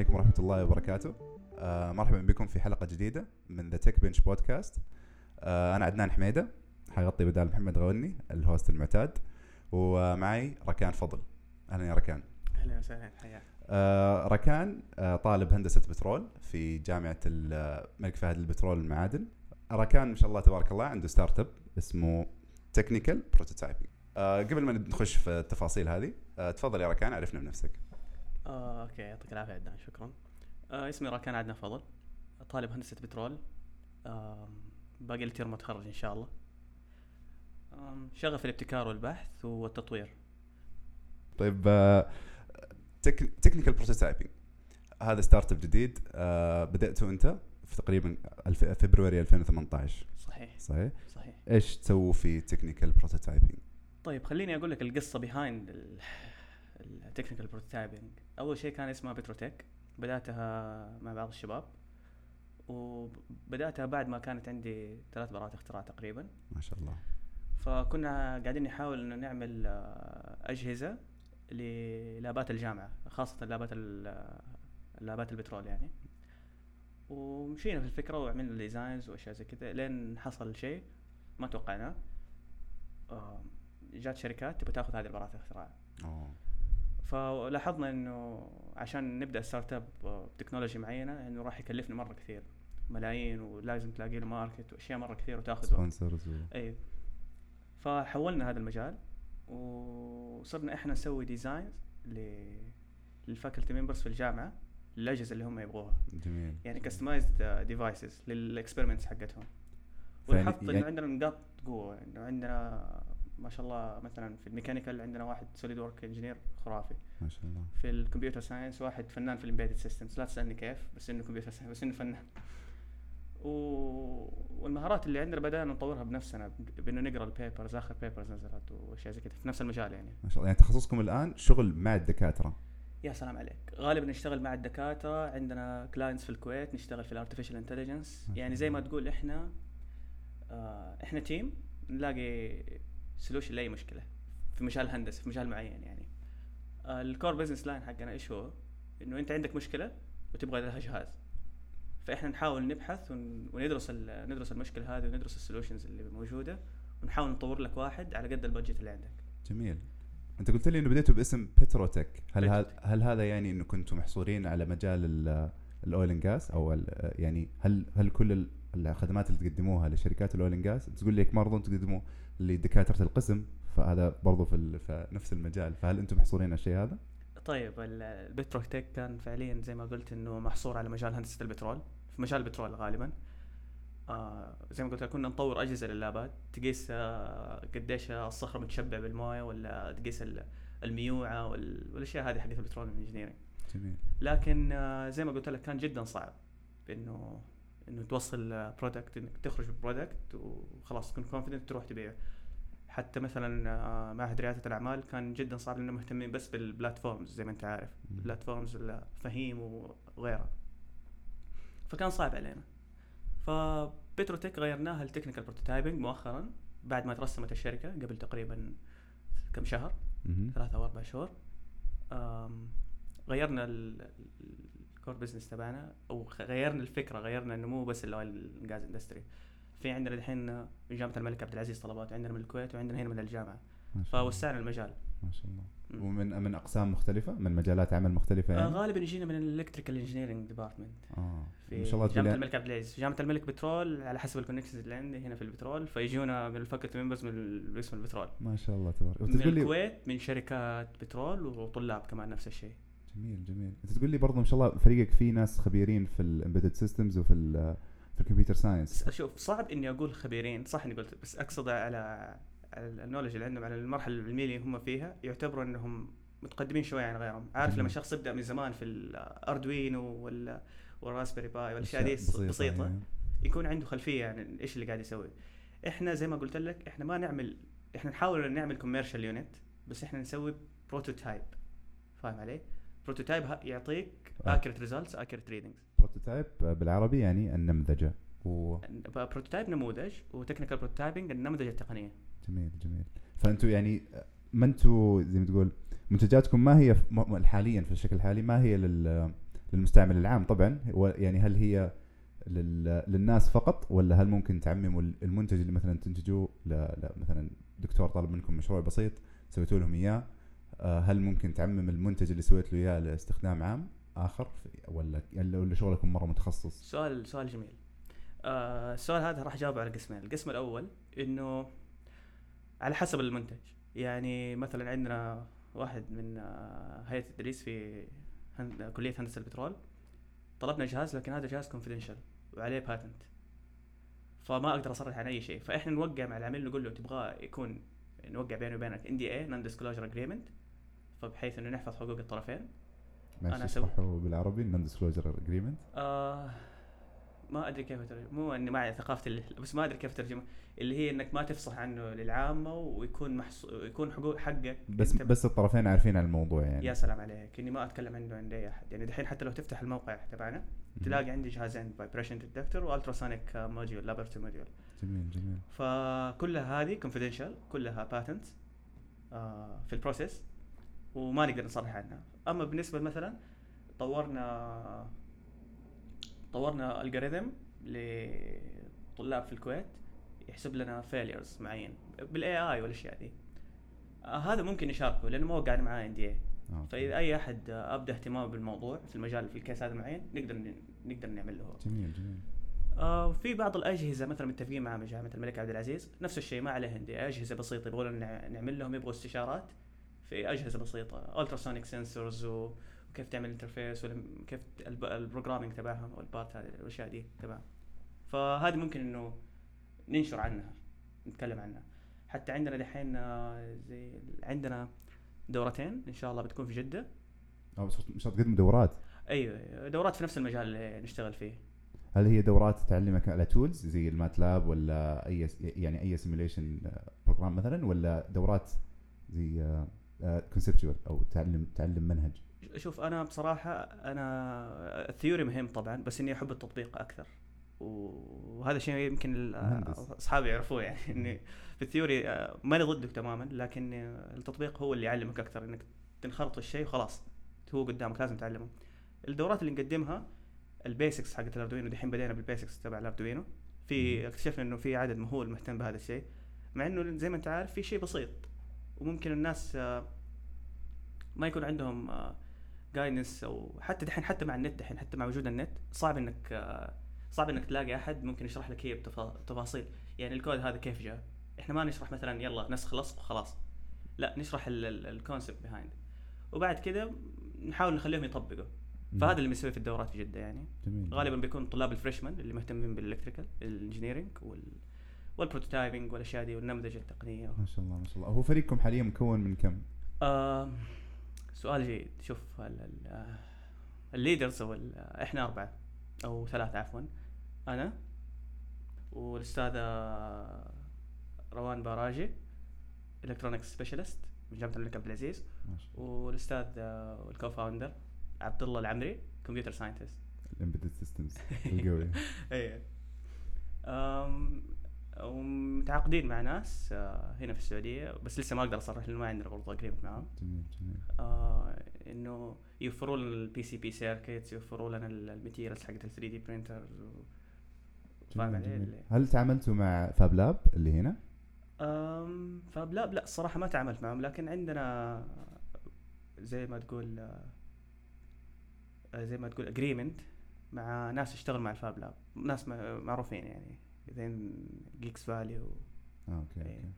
عليكم ورحمة الله وبركاته. آه مرحبا بكم في حلقة جديدة من The Tech Bench Podcast آه أنا عدنان حميدة حغطي بدال محمد غوني ال host المعتاد ومعي ركان فضل. أهلا يا ركان. أهلا وسهلا حياك. آه ركان آه طالب هندسة بترول في جامعة الملك فهد للبترول والمعادن ركان ما شاء الله تبارك الله عنده startup اسمه Technical Prototyping آه قبل ما نخش في التفاصيل هذه آه تفضل يا ركان عرفنا بنفسك. آه، okay يعطيك العافية عدنان شكرا. آه، اسمي راكان عدنان فضل. طالب هندسة بترول. آه، باقي لي ترم أتخرج إن شاء الله. آه، شغال في الابتكار والبحث والتطوير. طيب Technical Prototyping هذا startup جديد. آه بدأته أنت في تقريبا فبراير 2018 صحيح. صحيح؟ صحيح. إيش تسووا في Technical Prototyping؟ طيب خليني أقول لك القصة behind ال Technical Prototyping أول شيء كان اسمها PetroTech بدأتها مع بعض الشباب وبدأتها بعد ما كانت عندي ثلاث براءات اختراع تقريبا. ما شاء الله. فكنا قاعدين نحاول إنه نعمل آه، أجهزة للابات الجامعة خاصة labs ال- labs البترول يعني. ومشينا في الفكرة وعملنا designs وأشياء زي كذا لين حصل شيء ما توقعناه. آه، جات شركات تبي تاخذ هذه البراءات الاختراع. فلاحظنا إنه عشان نبدأ startup ب technology معينة إنه راح يكلفنا مرة كثير. ملايين ولازم تلاقي له market وأشياء مرة كثير وتأخذ sponsors. اي فحولنا هذا المجال وصرنا إحنا نسوي designs لل faculty members في الجامعة للأجهزة اللي هم يبغوها. جميل. يعني customized devices لل experiments حقتهم. ونحط إنه يعني- عندنا نقاط قوة إنه عندنا ما شاء الله مثلا في ال mechanical عندنا واحد SolidWorks engineer خرافي. ما شاء الله. في ال computer science واحد فنان في ال embedded systems لا تسألني كيف بس إنه computer science بس إنه فنان. و... والمهارات اللي عندنا بدأنا نطورها بنفسنا بإنه نقرأ ال papers آخر papers نزلت وأشياء زي كذا في نفس المجال يعني. ما شاء الله. يعني تخصصكم الآن شغل مع الدكاترة. يا سلام عليك. غالبا نشتغل مع الدكاترة. عندنا clients في الكويت نشتغل في ال artificial intelligence يعني زي ما. تقول إحنا آه إحنا team نلاقي solution لاي مشكلة في مجال هندسه في مجال معين يعني. آه ال core business line حقنا إيش هو؟ إنه أنت عندك مشكلة وتبغى لها جهاز. فإحنا نحاول نبحث ون- وندرس ندرس المشكلة هذه وندرس ال solutions اللي موجودة ونحاول نطور لك واحد على قد ال budget اللي عندك. جميل. أنت قلت لي إنه بديتوا باسم PetroTech هل هذا PetroTech. هل هذا يعني إنه كنتم محصورين على مجال ال oil and gas أو يعني هل هل كل ال- الخدمات اللي تقدموها لشركات ال oil and gas تقول لك أنتم تقدموا لدكاترة القسم فهذا برضو في, نفس المجال. فهل أنتم محصورين على الشيء هذا؟ طيب ال- ال PetroTech كان فعليا زي ما قلت إنه محصور على مجال هندسة البترول في مجال البترول غالبا. آه زي ما قلت لك كنا نطور أجهزة للابات تقيس آه قديش الصخره متشبع بالموية ولا تقيس ال- الميوعة وال- والأشياء هذه حقت ال petroleum engineering جميل. لكن آه زي ما قلت لك كان جدا صعب بانه إنه توصل product إنك تخرج ب product وخلاص تكون confident تروح تبيع حتى مثلا آه، معهد ريادة الأعمال كان جدا صعب لأنه مهتمين بس بال platforms زي ما أنت عارف. platforms فهيم وغيرها. فكان صعب علينا. ف PetroTech غيرناها ل Technical Prototyping مؤخرا بعد ما ترسمت الشركة قبل تقريبا كم شهر. ثلاثة أو أربع شهور. غيرنا ال core business تبعنا أو غيرنا الفكرة غيرنا إنه مو بس ال oil gas industry في عندنا الحين جامعة الملك عبد العزيز طلبات عندنا من الكويت وعندنا هنا من الجامعة. فوسعنا المجال. ما شاء الله. ومن من أقسام مختلفة؟ من مجالات عمل مختلفة آه يعني غالبا يجينا من ال electrical engineering department آه ما شاء الله جامعة الملك عبد العزيز. جامعة الملك بترول على حسب ال connections اللي عندي هنا في البترول. فيجونا من ال faculty members من قسم البترول. ما شاء الله تبارك. من الكويت من شركات بترول وطلاب كمان نفس الشيء. جميل جميل. انت تقول لي برضه ما شاء الله فريقك فيه ناس خبيرين في ال embedded systems وفي ال في ال computer science شوف صعب إني أقول خبيرين صح إني قلت بس أقصد على ال knowledge اللي عندهم على المرحلة العلميه اللي هم فيها يعتبروا إنهم متقدمين شوية عن غيرهم. عارف. لما شخص يبدأ من زمان في ال Arduino ولا وال Raspberry Pi والأشياء دي بسيطة, يعني. يكون عنده خلفية عن إيش اللي قاعد يسوي. إحنا زي ما قلت لك إحنا ما نعمل إحنا نحاول نعمل commercial unit بس إحنا نسوي prototype فاهم علي؟ prototype يعطيك آه. accurate results accurate readings prototype بالعربي يعني النمذجة. وجميل prototype نموذج و Technical Prototyping النموذج التقنية. جميل فانتوا يعني ما أنتوا زي ما تقول منتجاتكم ما هي حاليا في الشكل الحالي ما هي لل للمستعمل العام طبعا. يعني هل هي لل- للناس فقط ولا هل ممكن تعمموا المنتج اللي مثلا تنتجوه مثلا دكتور طالب منكم مشروع بسيط سويتوا لهم إياه آه، هل ممكن تعمم المنتج اللي سويت له إياه لاستخدام عام آخر؟ ولا ولا شغلكم مرة متخصص؟ سؤال سؤال جميل. آه السؤال هذا راح اجاوب على قسمين. القسم الأول إنه على حسب المنتج. يعني مثلا عندنا واحد من آه هيئة التدريس في. كلية هندسة البترول. طلبنا جهاز لكن هذا جهاز كونفدينشال وعليه patent فما أقدر أصرح عن أي شيء. فإحنا نوقع مع العميل نقول له تبغاه يكون نوقع بيني وبينك NDA non-disclosure agreement فبحيث إنه نحفظ حقوق الطرفين. أسوي- اشرحه بالعربي non-disclosure agreement آه ما أدري كيف اترجم مو إني معي ثقافه ال- بس ما أدري كيف اترجمها اللي هي إنك ما تفصح عنه للعامة ويكون محص... يكون حقوق حقك بس أنت- بس الطرفين عارفين عن الموضوع يعني. يا سلام عليك. إني ما أتكلم عنه عند أي أحد. يعني دحين حتى لو تفتح الموقع تبعنا. تلاقي عندي جهازين vibration detector و ultrasonic module laboratory module جميل جميل. فكلها هذه confidential كلها patent آه في ال process وما نقدر نصرح عنها. أما بالنسبة مثلا طورنا طورنا algorithm لطلاب في الكويت يحسب لنا failures معين. بال AI والأشياء دي. آه هذا ممكن يشاركه لأنه ما وقعنا معاه NDA آه، فإذا أي أحد أبدأ اهتمامه بالموضوع في المجال في ال case هذا معين نقدر نقدر نعمل له. جميل جميل. آه في بعض الأجهزة مثلا متفقين مع جامعه الملك عبد العزيز نفس الشيء ما عليه عندي أجهزة بسيطة يبغون نع- نعمل لهم يبغوا استشارات. في أجهزة بسيطة ultrasonic sensors وكيف تعمل interface وكيف ال programming تبعهم وال part هذه الأشياء دي تبعهم. فهذه ممكن إنه ننشر عنها نتكلم عنها. حتى عندنا دحين آه، زي عندنا دورتين إن شاء الله بتكون في جدة. آه بس مش تقدم دورات. أيوه دورات في نفس المجال اللي نشتغل فيه. هل هي دورات تعلمك على tools زي ال MATLAB ولا أي يعني أي simulation program مثلا ولا دورات زي conceptual أو تعلم تعلم منهج. شوف أنا بصراحة أنا ال theory مهم طبعا بس إني أحب التطبيق أكثر. وهذا شيء يمكن. أصحابي يعرفوه يعني إني في ال theory آه، ماني ضدك تماما لكن التطبيق هو اللي يعلمك أكثر إنك تنخرط الشيء وخلاص هو قدامك لازم تعلمه. الدورات اللي نقدمها ال basics حقت ال Arduino دحين بدينا بال basics تبع ال Arduino. في اكتشفنا إنه في عدد مهول مهتم بهذا الشيء مع إنه زي ما أنت عارف في شيء بسيط. وممكن الناس آه، ما يكون عندهم guidance أو حتى دحين حتى مع النت دحين حتى مع وجود النت صعب إنك آه، صعب إنك تلاقي أحد ممكن يشرح لك هي بتفاصيل. يعني الكود هذا كيف جاء؟ إحنا ما نشرح مثلا يلا نسخ لصق وخلاص. لا نشرح ال concept behind وبعد كده نحاول نخليهم يطبقوا. فهذا اللي بنسويه في الدورات في جدة يعني. جميل. غالبا بيكون طلاب ال freshman اللي مهتمين بال electrical ال engineering وال وال prototyping والأشياء دي والنمذجه التقنية. ما شاء الله ما شاء الله. هو فريقكم حاليا مكون من كم؟ آه سؤال جيد. شوف آه، ال leaders أو آه، إحنا أربعة أو ثلاثة عفوا. أنا والأستاذة روان باراجي electronics specialist من جامعة الملك عبد العزيز. والأستاذ آه، وال co-founder عبد الله العمري computer scientist ال embedded systems القوي. أم ومتعاقدين مع ناس آه، هنا في السعودية بس لسه ما أقدر أصرح لأنه ما عندنا برضه agreement معاهم جميل جميل آه إنه يوفروا لنا ال PCB circuits يوفروا لنا ال materials حقت ال 3D printer فاهم علي؟ هل تعاملتوا مع Fab Lab اللي هنا؟ أم فلا لا الصراحه ما تعاملت معهم لكن عندنا زي ما تقول آه، زي ما تقول agreement مع ناس يشتغلوا مع ال Fab Lab ناس مع- معروفين يعني زين Geeks Valley و... آه okay إيه. okay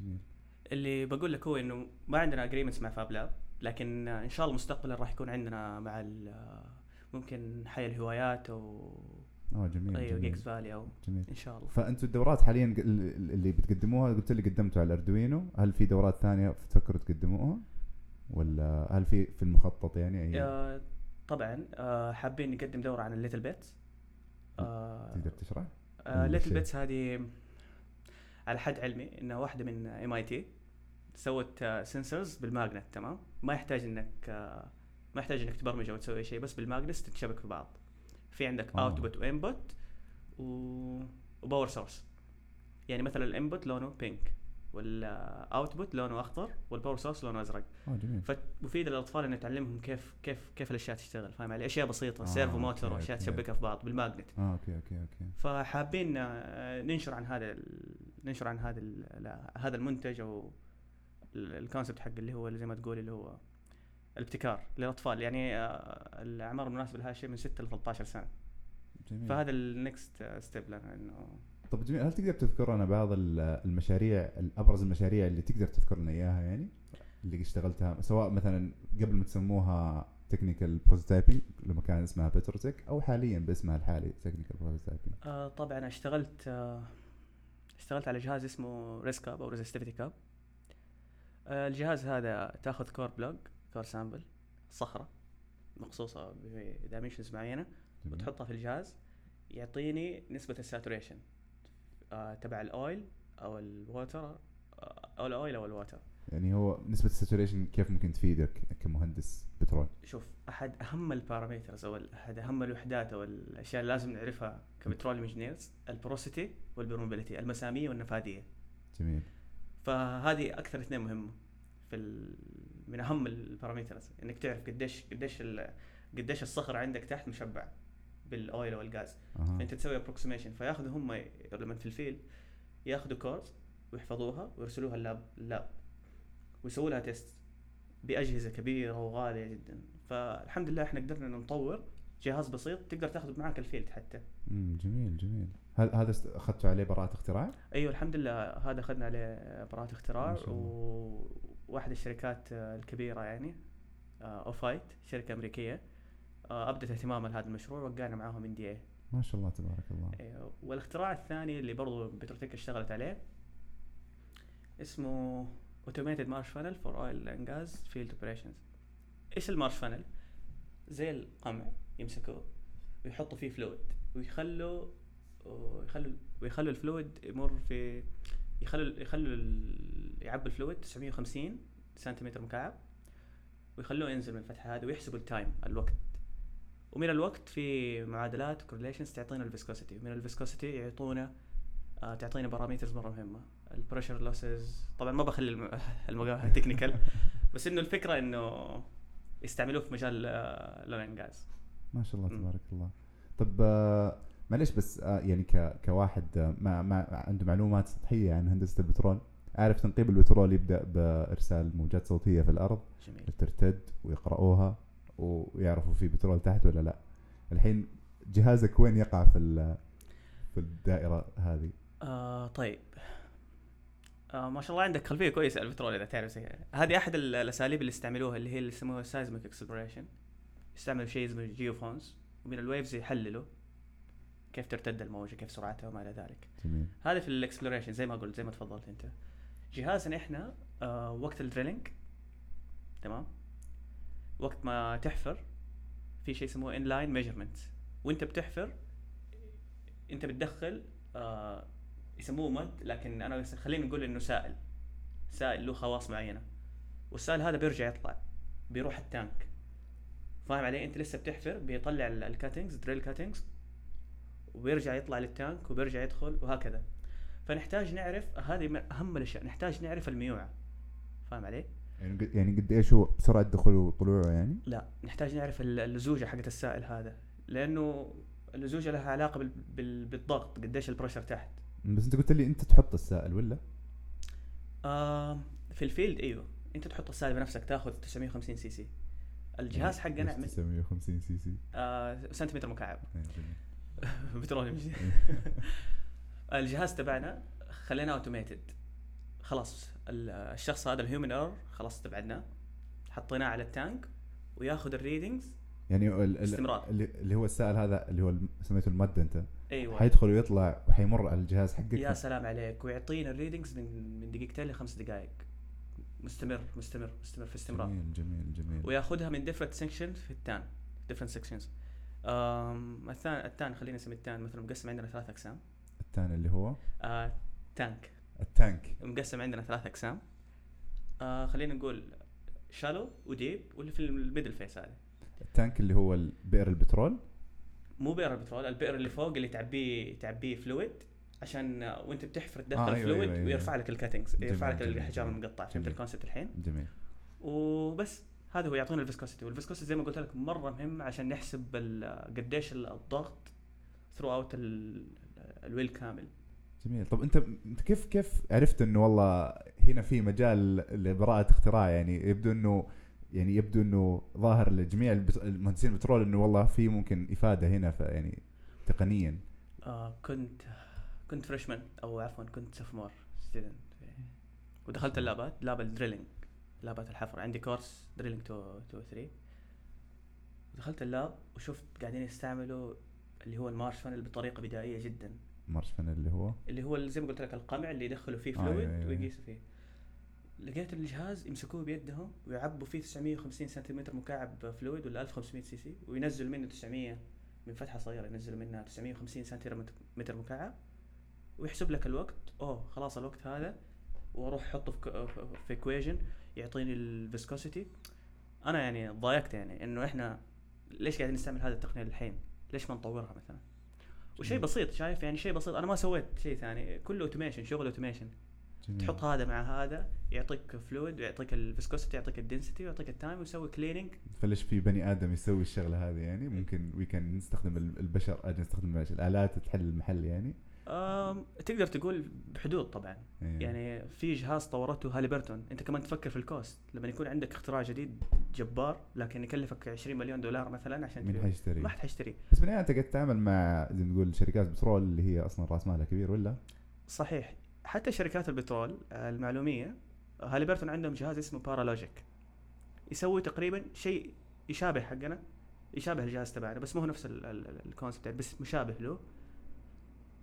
جميل. اللي بقول لك هو إنه ما عندنا agreements مع Fab Lab لكن إن شاء الله مستقبلا راح يكون عندنا مع ال- ممكن حي الهوايات أو آه جميل أيوه جميل. Geeks Valley أو جميل. إن شاء الله. فأنتوا الدورات حاليا اللي بتقدموها قلت لي قدمتوا على ال Arduino هل في دورات ثانية تفكروا تقدموها؟ ولا هل في في المخطط يعني؟ اي آه، طبعا آه، حابين نقدم دورة عن ال littleBits تقدر تشرح؟ little الشيء. Bits هذه على حد علمي إنها واحدة من MIT سوت sensors بال magnet تمام؟ ما يحتاج إنك آه، ما يحتاج إنك تبرمج أو تسوي شيء بس بال magnets تتشبك في بعض. في عندك آه. output و input و power source يعني مثلا ال input لونه بينك وال output لونه أخضر وال power source لونه أزرق. آه جميل. فمفيد للاطفال إنه تعلمهم كيف كيف كيف الأشياء تشتغل فاهم علي؟ أشياء بسيطة آه، servo motor واشياء okay. تشبكها في بعض بال magnet. آه okay okay okay. فحابين آه، ننشر عن هذا ننشر عن هذا هذا المنتج أو ال- ال concept حق اللي هو اللي زي ما تقول اللي هو الابتكار للأطفال. يعني آه، الأعمار المناسبة لهذا الشيء من 6 ل 13 سنة. جميل. فهذا ال next step لنا إنه طب جميل هل تقدر تذكر لنا بعض ال- المشاريع الأبرز المشاريع اللي تقدر تذكر لنا إياها يعني؟ اللي اشتغلتها سواء مثلا قبل ما تسموها Technical Prototyping لما كان اسمها بتروتك أو حاليا باسمها الحالي Technical Prototyping آه طبعا اشتغلت آه اشتغلت على جهاز اسمه ريسكاب أو resistivity cap آه الجهاز هذا تأخذ core plug core sample صخرة مخصوصة ب dimensions معينة وتحطها في الجهاز يعطيني نسبة ال saturation آه تبع ال oil أو ال water آه، أو ال oil أو ال water يعني هو نسبة ال saturation كيف ممكن تفيدك كمهندس بترول؟ شوف أحد أهم ال parameters أو أحد أهم الوحدات أو الأشياء اللي لازم نعرفها ك petroleum engineers ال porosity وال permeability المساميه والنفاذية جميل فهذه أكثر اثنين مهمه في. من أهم ال parameters إنك تعرف قديش قديش. قديش الصخر عندك تحت مشبع بال oil أو الغاز أها. فأنت تسوي approximation فياخذوا هم لما في ال field ياخذوا cores ويحفظوها ويرسلوها ال lab ال lab ويسووا لها test بأجهزة كبيرة وغالية جدا. فالحمد لله إحنا قدرنا نطور جهاز بسيط تقدر تاخذه معك ال field حتى. امم جميل جميل. هل هذا أخذتوا عليه براءة اختراع؟ أيوه الحمد لله هذا أخذنا عليه براءة اختراع ما شاء الله. وواحد الشركات آه، الكبيرة يعني آه، اوفايت شركة أمريكية. آه، أبدت اهتمامها لهذا المشروع وقعنا معاهم NDA ما شاء الله تبارك الله. والاختراع الثاني اللي برضو بتروتيك اشتغلت عليه اسمه automated Marsh funnel for oil and gas field operations إيش ال Marsh funnel؟ زي القمع يمسكوه ويحطوا فيه fluid ويخلوا ويخلوا ويخلوا ال fluid يمر في يخلوا يخلوا يعبوا ال fluid 950 سنتيمتر مكعب ويخلوه ينزل من الفتحة هذه ويحسبوا ال time الوقت. ومن الوقت في معادلات correlations تعطينا ال viscosity ومن الفيسكوسيتي يعطونا آه تعطينا parameters مرة مهمة. ال pressure losses طبعا ما بخلي الم- المقام technical بس إنه الفكرة إنه يستعملوه في مجال آه الاويل جاز ما شاء الله. تبارك الله. طب آه، معلش بس آه، يعني ك كواحد آه، ما ما عنده معلومات سطحيه عن هندسة البترول عارف تنقيب البترول يبدأ بإرسال موجات صوتية في الأرض جميل. ترتد ويقرأوها ويعرفوا في بترول تحت ولا لا. الحين جهازك وين يقع في ال- في الدائرة هذه؟ آه طيب. آه ما شاء الله عندك خلفية كويسة عن البترول إذا تعرف زي. هذه أحد ال- الأساليب اللي استعملوها اللي هي اللي يسموها seismic exploration يستعملوا شيء اسمه geophones ومن ال waves يحللوا كيف ترتد الموجة كيف سرعتها وما إلى ذلك. جميل. هذا في ال exploration زي ما قلت زي ما تفضلت أنت. جهازنا إحنا آه وقت ال drilling تمام؟ وقت ما تحفر في شيء اسمه inline measurement وانت بتحفر انت بتدخل آه يسموه mud لكن أنا خلينا نقول إنه سائل. سائل له خواص معينة. والسائل هذا بيرجع يطلع بيروح ال tank. فاهم علي؟ انت لسه بتحفر بيطلع ال cuttings drill cuttings وبيرجع يطلع لل tank وبيرجع يدخل وهكذا. فنحتاج نعرف هذه من أهم الأشياء نحتاج نعرف الميوعة. فاهم علي؟ يعني قد- يعني قد إيش هو بسرعة دخوله وطلوعه يعني؟ لا نحتاج نعرف ال- اللزوجة حقت السائل هذا لأنه اللزوجة لها علاقة بال... بال... بالضغط قديش ال pressure تحت. بس أنت قلت لي أنت تحط السائل ولا؟ آه في ال field إيوه. أنت تحط السائل بنفسك تاخذ 950 سي سي. الجهاز حقنا إيش من 950 سي سي. آه سنتيمتر مكعب. إيه،. بترول الجهاز تبعنا خليناه automated خلاص ال- الشخص هذا ال human error خلاص استبعدناه حطيناه على ال tank وياخذ الريدنجز يعني باستمرار. اللي هو السائل هذا اللي هو سميته ال mud أنت. أيوه. حيدخل ويطلع وحيمر على الجهاز حقك. يا سلام عليك. ويعطينا ال readings من من دقيقتين لخمس دقائق. مستمر مستمر مستمر في استمرار. جميل جميل جميل. وياخذها من different section في ال tan. different sections ال tan ال tan خلينا نسمي ال tan. مثلا مقسم عندنا ثلاث أقسام. الثاني اللي هو؟ آه tank ال tank مقسم عندنا ثلاث أقسام آه خلينا نقول shallow و deep واللي في ال middle phase هذا ال tank اللي هو بئر البترول مو بئر البترول البئر اللي فوق اللي تعبيه تعبيه fluid عشان آه، وانت بتحفر تدخل آه، آه أيوة، fluid أيوة، أيوة. ويرفع لك ال cuttings يرفع لك جميل. المقطعه فهمت. ال concept الحين جميل وبس هذا هو يعطينا ال viscosity وال viscosity زي ما قلت لك مرة مهم عشان نحسب قديش الضغط throughout ال well كامل جميل. طب أنت كيف كيف عرفت إنه والله هنا في مجال لبراءة اختراع؟ يعني يبدو إنه يعني يبدو إنه ظاهر لجميع المهندسين البترول إنه والله في ممكن إفادة هنا يعني تقنيا. آه كنت كنت freshman أو عفوا كنت sophomore student ودخلت اللابات لاب الدريلينج لابات الحفر. عندي course drilling 2 2 3 دخلت ال lab وشفت قاعدين يستعملوا اللي هو ال Marsh funnel بطريقة بدائية جدا. Marsh fun اللي هو اللي هو اللي زي ما قلت لك القمع اللي يدخلوا فيه آه، fluid أيوة، أيوة. ويقيسوا فيه لقيت الجهاز يمسكوه بيدهم ويعبوا فيه 950 سنتيمتر مكعب fluid ولا 1500 سي سي وينزلوا منه 900 من فتحة صغيرة ينزلوا منها 950 سنتيمتر مكعب ويحسب لك الوقت أوه خلاص الوقت هذا وأروح أحطه في في equation يعطيني ال viscosity أنا يعني ضايقت يعني إنه إحنا ليش قاعدين نستعمل هذه التقنية الحين؟ ليش ما نطورها مثلا؟ وشيء. بسيط شايف؟ يعني شيء بسيط. أنا ما سويت شيء ثاني. كله automation شغل automation. تحط هذا مع هذا يعطيك fluid ويعطيك ال viscosity يعطيك ال density ويعطيك ال time ويسوي cleaning فليش في بني آدم يسوي الشغلة هذه يعني. ممكن we can نستخدم ال- البشر نستخدم الآلات تحل المحل يعني. تقدر تقول بحدود طبعا. إيه. يعني في جهاز طورته هاليبرتون أنت كمان تفكر في ال cost. لما يكون عندك اختراع جديد جبار لكن يكلفك 20 مليون دولار مثلا عشان مين. حيشتري ما حد حيشتري بس بالنهايه أنت قاعد تتعامل مع زي ما تقول شركات بترول اللي هي أصلا راس مالها كبير ولا؟ صحيح. حتى شركات البترول المعلومية هاليبرتون عندهم جهاز اسمه بارالوجيك يسوي تقريبا شيء يشابه حقنا يشابه الجهاز تبعنا بس مو هو نفس ال- ال- ال- ال concept يعني بس مشابه له.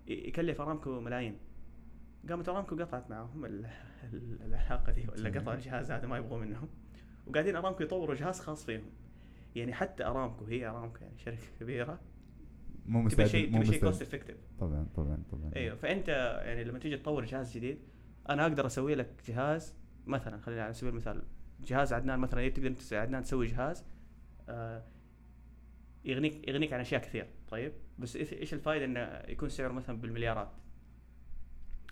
يكلف أرامكو ملايين. قامت أرامكو قطعت ال- العلاقة دي ولا. قطع الجهاز هذا ما يبغوا منهم. وقاعدين أرامكو يطوروا جهاز خاص فيهم. يعني حتى أرامكو هي أرامكو يعني شركة كبيرة. مو تبي مستعد شيء تبي شيء cost effective طبعا طبعا طبعا. أيوه فأنت يعني لما تيجي تطور جهاز جديد أنا أقدر أسوي لك جهاز مثلا خلينا على سبيل المثال جهاز عدنان مثلا تقدر أنت يا عدنان تسوي جهاز آه يغنيك يغنيك عن أشياء كثير طيب؟ بس إيش الفائده إنه يكون سعره مثلا بالمليارات؟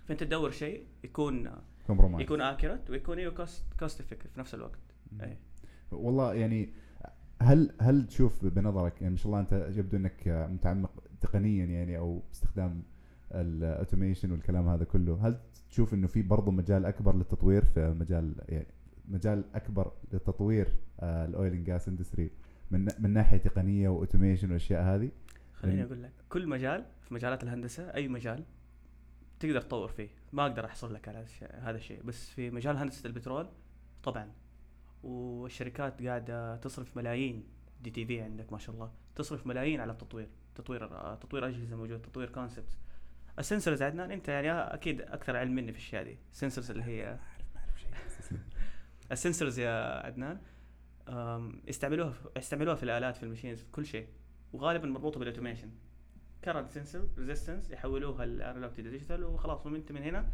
فأنت تدور شيء يكون compromise يكون accurate ويكون أيوه cost cost effective في نفس الوقت. اي والله يعني هل هل تشوف بنظرك يعني ما شاء الله أنت يبدو إنك متعمق تقنيا يعني أو باستخدام ال automation والكلام هذا كله هل تشوف إنه في برضه مجال أكبر للتطوير في مجال يعني مجال أكبر لتطوير ال oil and gas industry من من ناحية تقنية و automation والاشياء هذه. خليني أقول لك كل مجال في مجالات الهندسة أي مجال تقدر تطور فيه. ما أقدر احصر لك على هذا الشيء. بس في مجال هندسة البترول طبعا. والشركات قاعدة تصرف ملايين. دي تي في عندك ما شاء الله. تصرف ملايين على التطوير. تطوير تطوير أجهزة موجود تطوير concept ال sensors عندنا أنت يعني أكيد أكثر علم مني في الأشياء دي. ال sensors اللي هي ال sensors يا عدنان. أم، يستعملوها في يستعملوها في الآلات في ال machines في كل شيء. وغالبا مربوطة بال automation current sensor resistance يحولوها ال analog digital وخلاص وانت من هنا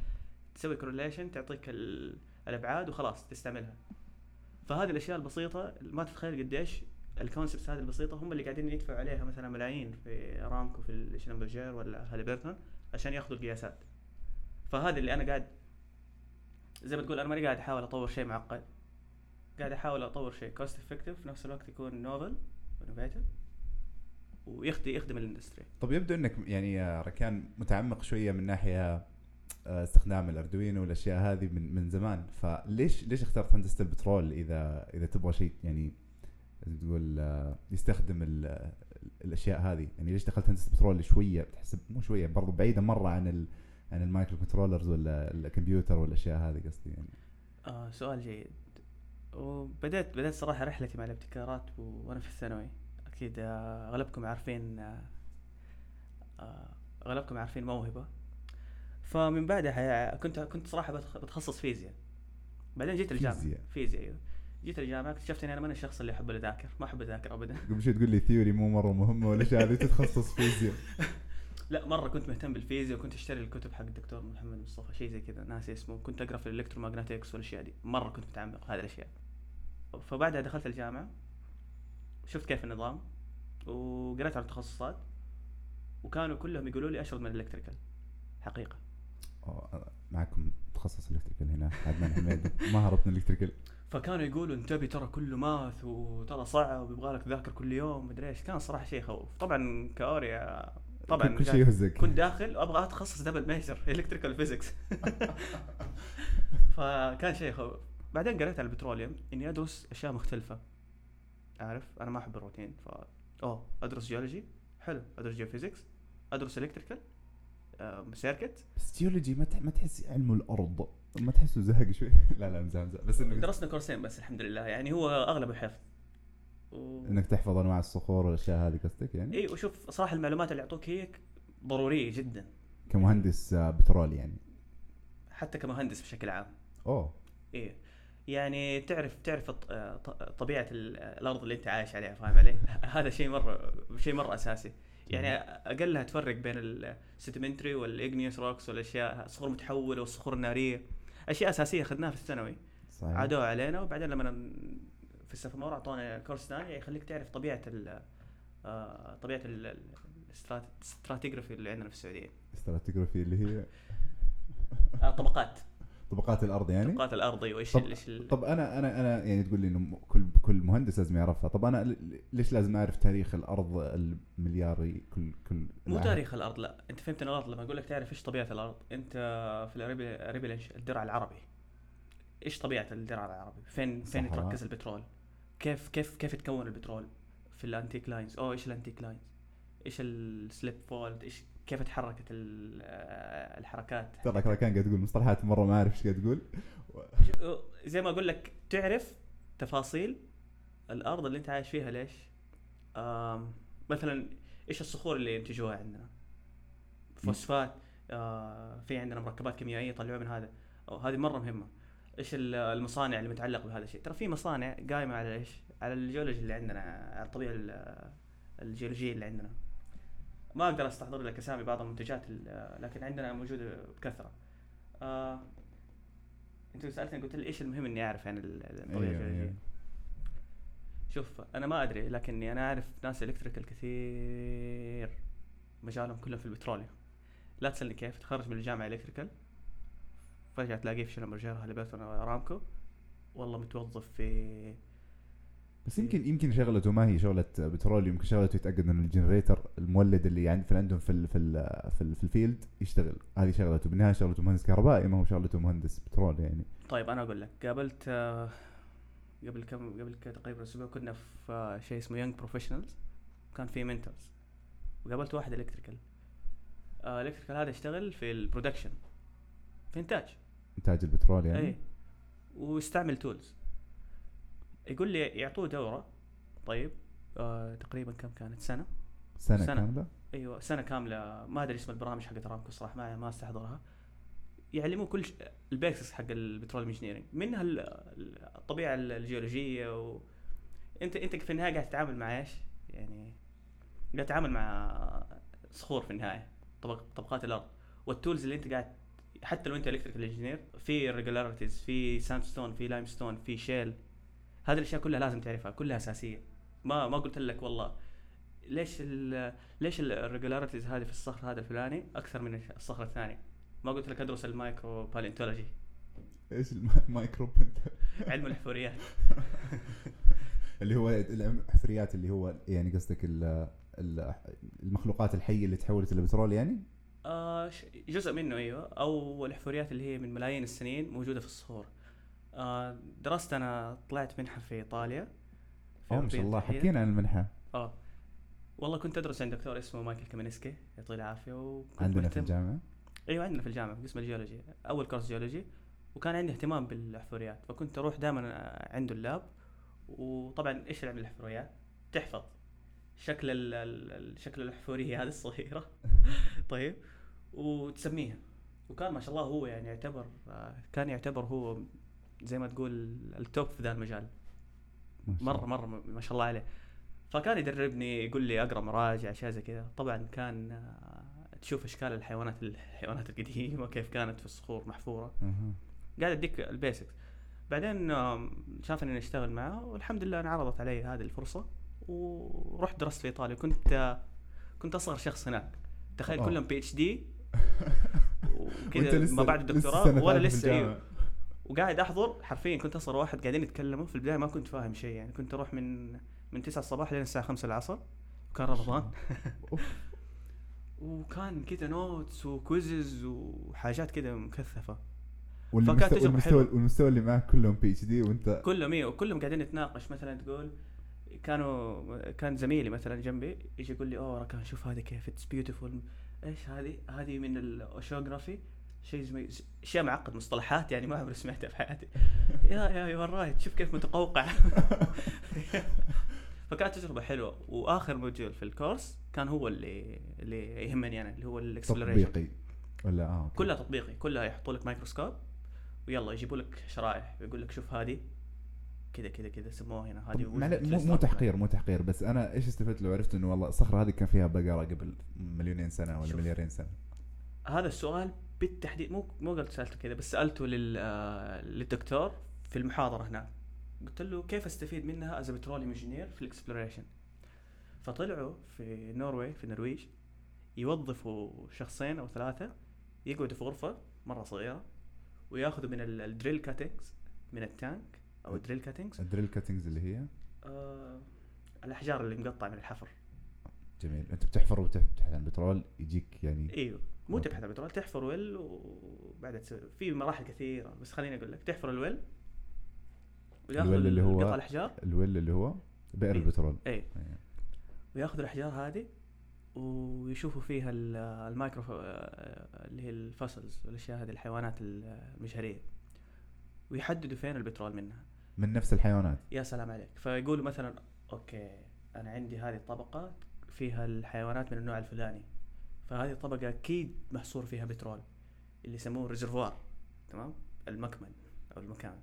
تسوي correlation تعطيك ال- الأبعاد وخلاص تستعملها. فهذه الأشياء البسيطة ما تتخيل قديش ال concepts هذه البسيطة هم اللي قاعدين يدفعوا عليها مثلا ملايين في ارامكو في شلمبرجير ولا هاليبرتون عشان ياخذوا القياسات. فهذا اللي أنا قاعد زي ما تقول أنا ماني قاعد أحاول أطور شيء معقد. قاعد أحاول أطور شيء cost effective في نفس الوقت يكون novel innovative ويخدم يخدم ال industry طب يبدو إنك يعني يا ركان متعمق شوية من ناحية آه، استخدام الاردوينو والأشياء هذه من من زمان. فليش ليش اخترت هندسة البترول اذا إذا تبغى شيء يعني تقول آه، يستخدم ال- الأشياء هذه؟ يعني ليش دخلت هندسة البترول شوية؟ بتحسب مو شوية برضو بعيدة مرة عن ال عن ال microcontrollers ولا الكمبيوتر والأشياء هذه قصدي يعني. آه سؤال جيد. وبدأت بدأت صراحة رحلتي مع الابتكارات وأنا في الثانوي. أكيد آه، أغلبكم عارفين آه، آه، أغلبكم عارفين موهبة. فمن بعدها كنت كنت صراحة بتخ- بتخصص فيزياء. بعدين جيت الجامعة. فيزياء. فيزياء أيوه. جيت الجامعة اكتشفت إني أنا ماني الشخص اللي أحب أذاكر ما أحب أذاكر أبدا. قبل شوي تقول لي theory مو مرة مهمة والاشياء هذه تتخصص فيزياء. لا مرة كنت مهتم بالفيزياء وكنت أشتري الكتب حق الدكتور محمد مصطفى شيء زي كذا ناسي اسمه كنت أقرأ في ال electromagnetics والأشياء دي. مرة كنت متعمق في هذه الأشياء. فبعدها دخلت الجامعة شفت كيف النظام وقريت على التخصصات وكانوا كلهم يقولوا لي اشرد من ال electrical. حقيقة. معكم متخصص electrical هنا عدنان حميد مهرة الكتريكال فكانوا يقولوا انتبه ترى كله math وترى صعب ويبغى لك تذاكر كل يوم مدري إيش. كان صراحة شيء يخوف طبعا كأوريا طبعا كل شيء يهزك. كنت داخل أبغى أتخصص double major electrical physics فكان شيء يخوف بعدين قريت على ال petroleum إني أدرس أشياء مختلفة. عارف أنا ما أحب الروتين ف أوه أدرس جيولوجي حلو. أدرس geophysics أدرس electrical circuit بس جيولوجي ما ما تحس علم الأرض؟ ما تحسه زهق شوي؟ لا لا مزح بس انك درسنا كورسين بس الحمد لله. يعني هو أغلبه حفظ. و... إنك تحفظ أنواع الصخور والأشياء هذه قصدك يعني؟ اي وشوف صراحة المعلومات اللي يعطوك هي ضرورية جدا. كمهندس آه، بترول يعني. حتى كمهندس بشكل عام. أوه. إيه. يعني تعرف تعرف آه، طبيعة ال- الأرض اللي أنت عايش عليها فاهم علي؟ هذا شيء مرة شيء مرة أساسي. يعني أقلها تفرق بين ال sedimentary وال igneous rocks والأشياء الصخور المتحوله والصخور الناريه أشياء أساسية أخذناها في الثانوي. صحيح. عادوها علينا وبعدين لما في ال sophomore اعطونا كورس ثاني يخليك تعرف طبيعة ال آه، طبيعة ال- ال- ال strat- ال stratigraphy اللي عندنا في السعودية. stratigraphy اللي هي؟ آه، طبقات. طبقات الأرض يعني؟ طبقات الأرض وايش طب- إيش ال- طب أنا أنا أنا يعني تقول لي إنه كل كل مهندس لازم يعرفها. طب أنا ليش لازم أعرف تاريخ الأرض الملياري كل كل مو العالم؟ تاريخ الأرض لا. أنت فهمتني غلط لما أقول لك تعرف إيش طبيعة الأرض. أنت في ال Arabian الدرع العربي. إيش طبيعة الدرع العربي؟ فين فين. يتركز البترول؟ كيف كيف كيف يتكون البترول في ال anticlines اوه إيش ال anticlines إيش ال slip fault إيش كيف تحركت آه، الحركات؟ ترى كذا كان قاعد تقول مصطلحات مرة ما أعرف إيش قاعد تقول زي ما أقول لك تعرف تفاصيل الأرض اللي أنت عايش فيها ليش؟ مثلا إيش الصخور اللي ينتجوها عندنا؟ فوسفات آه في عندنا مركبات كيميائية يطلعوها من هذا. هذه مرة مهمة. إيش ال- المصانع اللي متعلقة بهذا الشيء؟ ترى في مصانع قايمة على إيش؟ على الجيولوجي اللي عندنا على الطبيعه ال- الجيولوجية اللي عندنا. ما أقدر أستحضر لك اسامي بعض المنتجات ال- لكن عندنا موجودة بكثرة. آه أنت سألتني قلت لي إيش المهم إني أعرف عن ال- الطبيعه أيوة، الجيولوجية؟ أيوة. شوف أنا ما أدري لكني أنا أعرف ناس electrical كثير مجالهم كلهم في ال petroleum. لا تسألني كيف تخرج من الجامعة electrical. فجأة تلاقيه في شلمبرجير أو ارامكو والله متوظف في بس يمكن يمكن شغلته ما هي شغلة بترول يمكن شغلته يتأكد إن ال generator المولد اللي عند في عندهم في ال في ال في, ال في ال field يشتغل. هذه شغلته. بالنهاية شغلته مهندس كهربائي ما هو شغلته مهندس بترول يعني. طيب أنا أقول لك قابلت آه، قبل كم قبل تقريبا أسبوع كنا في آه، شيء اسمه young professionals وكان في mentors وقابلت واحد electrical آه electrical هذا يشتغل في ال production في انتاج انتاج البترول يعني؟ اي ويستعمل tools يقول لي يعطوه دورة. طيب آه تقريبا كم كانت؟ سنة. سنة, سنة. كاملة؟ أيوه سنة كاملة. ما أدري اسم البرامج حقت ارامكو صراحة ما ما استحضرها. يعلموه كل ش... ال basics حق ال petroleum engineering منها ال- ال- الطبيعة ال- الجيولوجية و... انت أنت في النهاية قاعد تتعامل مع إيش؟ يعني قاعد تتعامل مع صخور في النهاية طبق طبقات الأرض. وال tools اللي أنت قاعد حتى لو انت electrical engineer في irregularities في sandstone في limestone في shale هذه الأشياء كلها لازم تعرفها كلها أساسية. ما ما قلت لك والله. ليش ال ليش ال irregularities هذه في الصخر هذا الفلاني أكثر من الصخر الثاني ما قلت لك أدرس ال micropaleontology إيش المايكرو علم الحفريات اللي هو الحفريات اللي هو يعني قصدك ال- ال- المخلوقات الحية اللي تحولت إلى بترول يعني؟ آه جزء منه أيوه. أو الحفريات اللي هي من ملايين السنين موجودة في الصخور. آه درست أنا طلعت منحة في إيطاليا. أوه ما شاء الله. حكينا عن المنحة. آه. والله كنت أدرس عند دكتور اسمه مايكل كامينسكي يعطيه العافية وكنت عندنا في الجامعة. أيوه عندنا في الجامعة في قسم الجيولوجي. أول course geology. وكان عندي اهتمام بالحفريات فكنت أروح دائما عنده ال lab. وطبعا إيش علم الحفريات؟ تحفظ. شكل ال- ال- ال- شكل الحفورية هذه الصغيرة. طيب. وتسميها. وكان ما شاء الله هو يعني يعتبر آه، كان يعتبر هو زي ما تقول ال top في ذا المجال. مرة. مرة ما شاء الله عليه. فكان يدربني يقول لي أقرأ مراجع اشياء زي كذا. طبعا كان آه، تشوف أشكال الحيوانات الحيوانات القديمة كيف كانت في الصخور محفورة. قاعد أديك ال basics بعدين شافني إني أشتغل معه والحمد لله انعرضت علي هذه الفرصة ورحت درست في إيطاليا. كنت آه، كنت أصغر شخص هناك. تخيل. كلهم PhD وانت كذا لسه ما بعد الدكتوراه ولا في لسه. أيوه وقاعد أحضر حرفيا كنت اصل واحد قاعدين يتكلموا في البداية ما كنت فاهم شيء يعني كنت أروح من من 9 الصباح لين الساعة 5 العصر وكان رمضان. وكان كذا notes و quizzes وحاجات كذا مكثفة والمستوى, والمستوى. والمستوى اللي معك كلهم PhD وانت كلهم أيوه كلهم قاعدين نتناقش مثلا تقول كانوا كان زميلي مثلا جنبي يجي يقول لي أوه ركان شوف هذه كيف it's beautiful إيش هذه؟ هذه من ال oceanography شيء زي اشياء معقد مصطلحات يعني ما عمري سمعتها في حياتي. yeah yeah you're right. شوف كيف متقوقع. فكانت تجربة حلوة. وآخر module في ال course كان هو اللي اللي يهمني أنا اللي هو ال exploration تطبيقي. ولا آه. كلها تطبيقي. كلها يحطوا لك مايكروسكوب ويلا يجيبوا لك شرائح. ويقول لك شوف هذه. كذا كذا كذا سموها هنا هذه مو, مو. تحقير مو تحقير بس أنا إيش استفدت لو عرفت إنه والله الصخرة هذه كان فيها بقرة قبل مليونين سنة ولا. مليارين سنة هذا السؤال بالتحديد مو مو قلت سألته كذا بس سألته لل آه، للدكتور في المحاضرة هناك قلت له كيف أستفيد منها as petroleum engineer في ال exploration فطلعوا في Norway في النرويج يوظفوا شخصين أو ثلاثة يقعدوا في غرفة مرة صغيرة وياخذوا من ال- ال drill cuttings من ال tank أو ال drill cuttings ال drill cuttings اللي هي؟ آه الأحجار اللي مقطعة من الحفر. جميل. أنت بتحفر وتبحث عن بترول يجيك يعني إيوه. مو. تبحث عن بترول تحفر well وبعدها تسوي في مراحل كثيرة. بس خليني أقول لك تحفر ال well وياخذوا ال well اللي هو- قطع الأحجار؟ ال well اللي هو بئر إيه. البترول. اي إيه. وياخذوا الأحجار هذه ويشوفوا فيها ال- المايكرو اللي هي ال fossils والاشياء هذه الحيوانات المجهرية. ويحددوا فين البترول منها. من نفس الحيوانات. يا سلام عليك. فيقولوا مثلا okay أنا عندي هذه الطبقة فيها الحيوانات من النوع الفلاني. فهذه الطبقة أكيد محصور فيها بترول اللي يسموه reservoir تمام؟ المكمن أو المكان.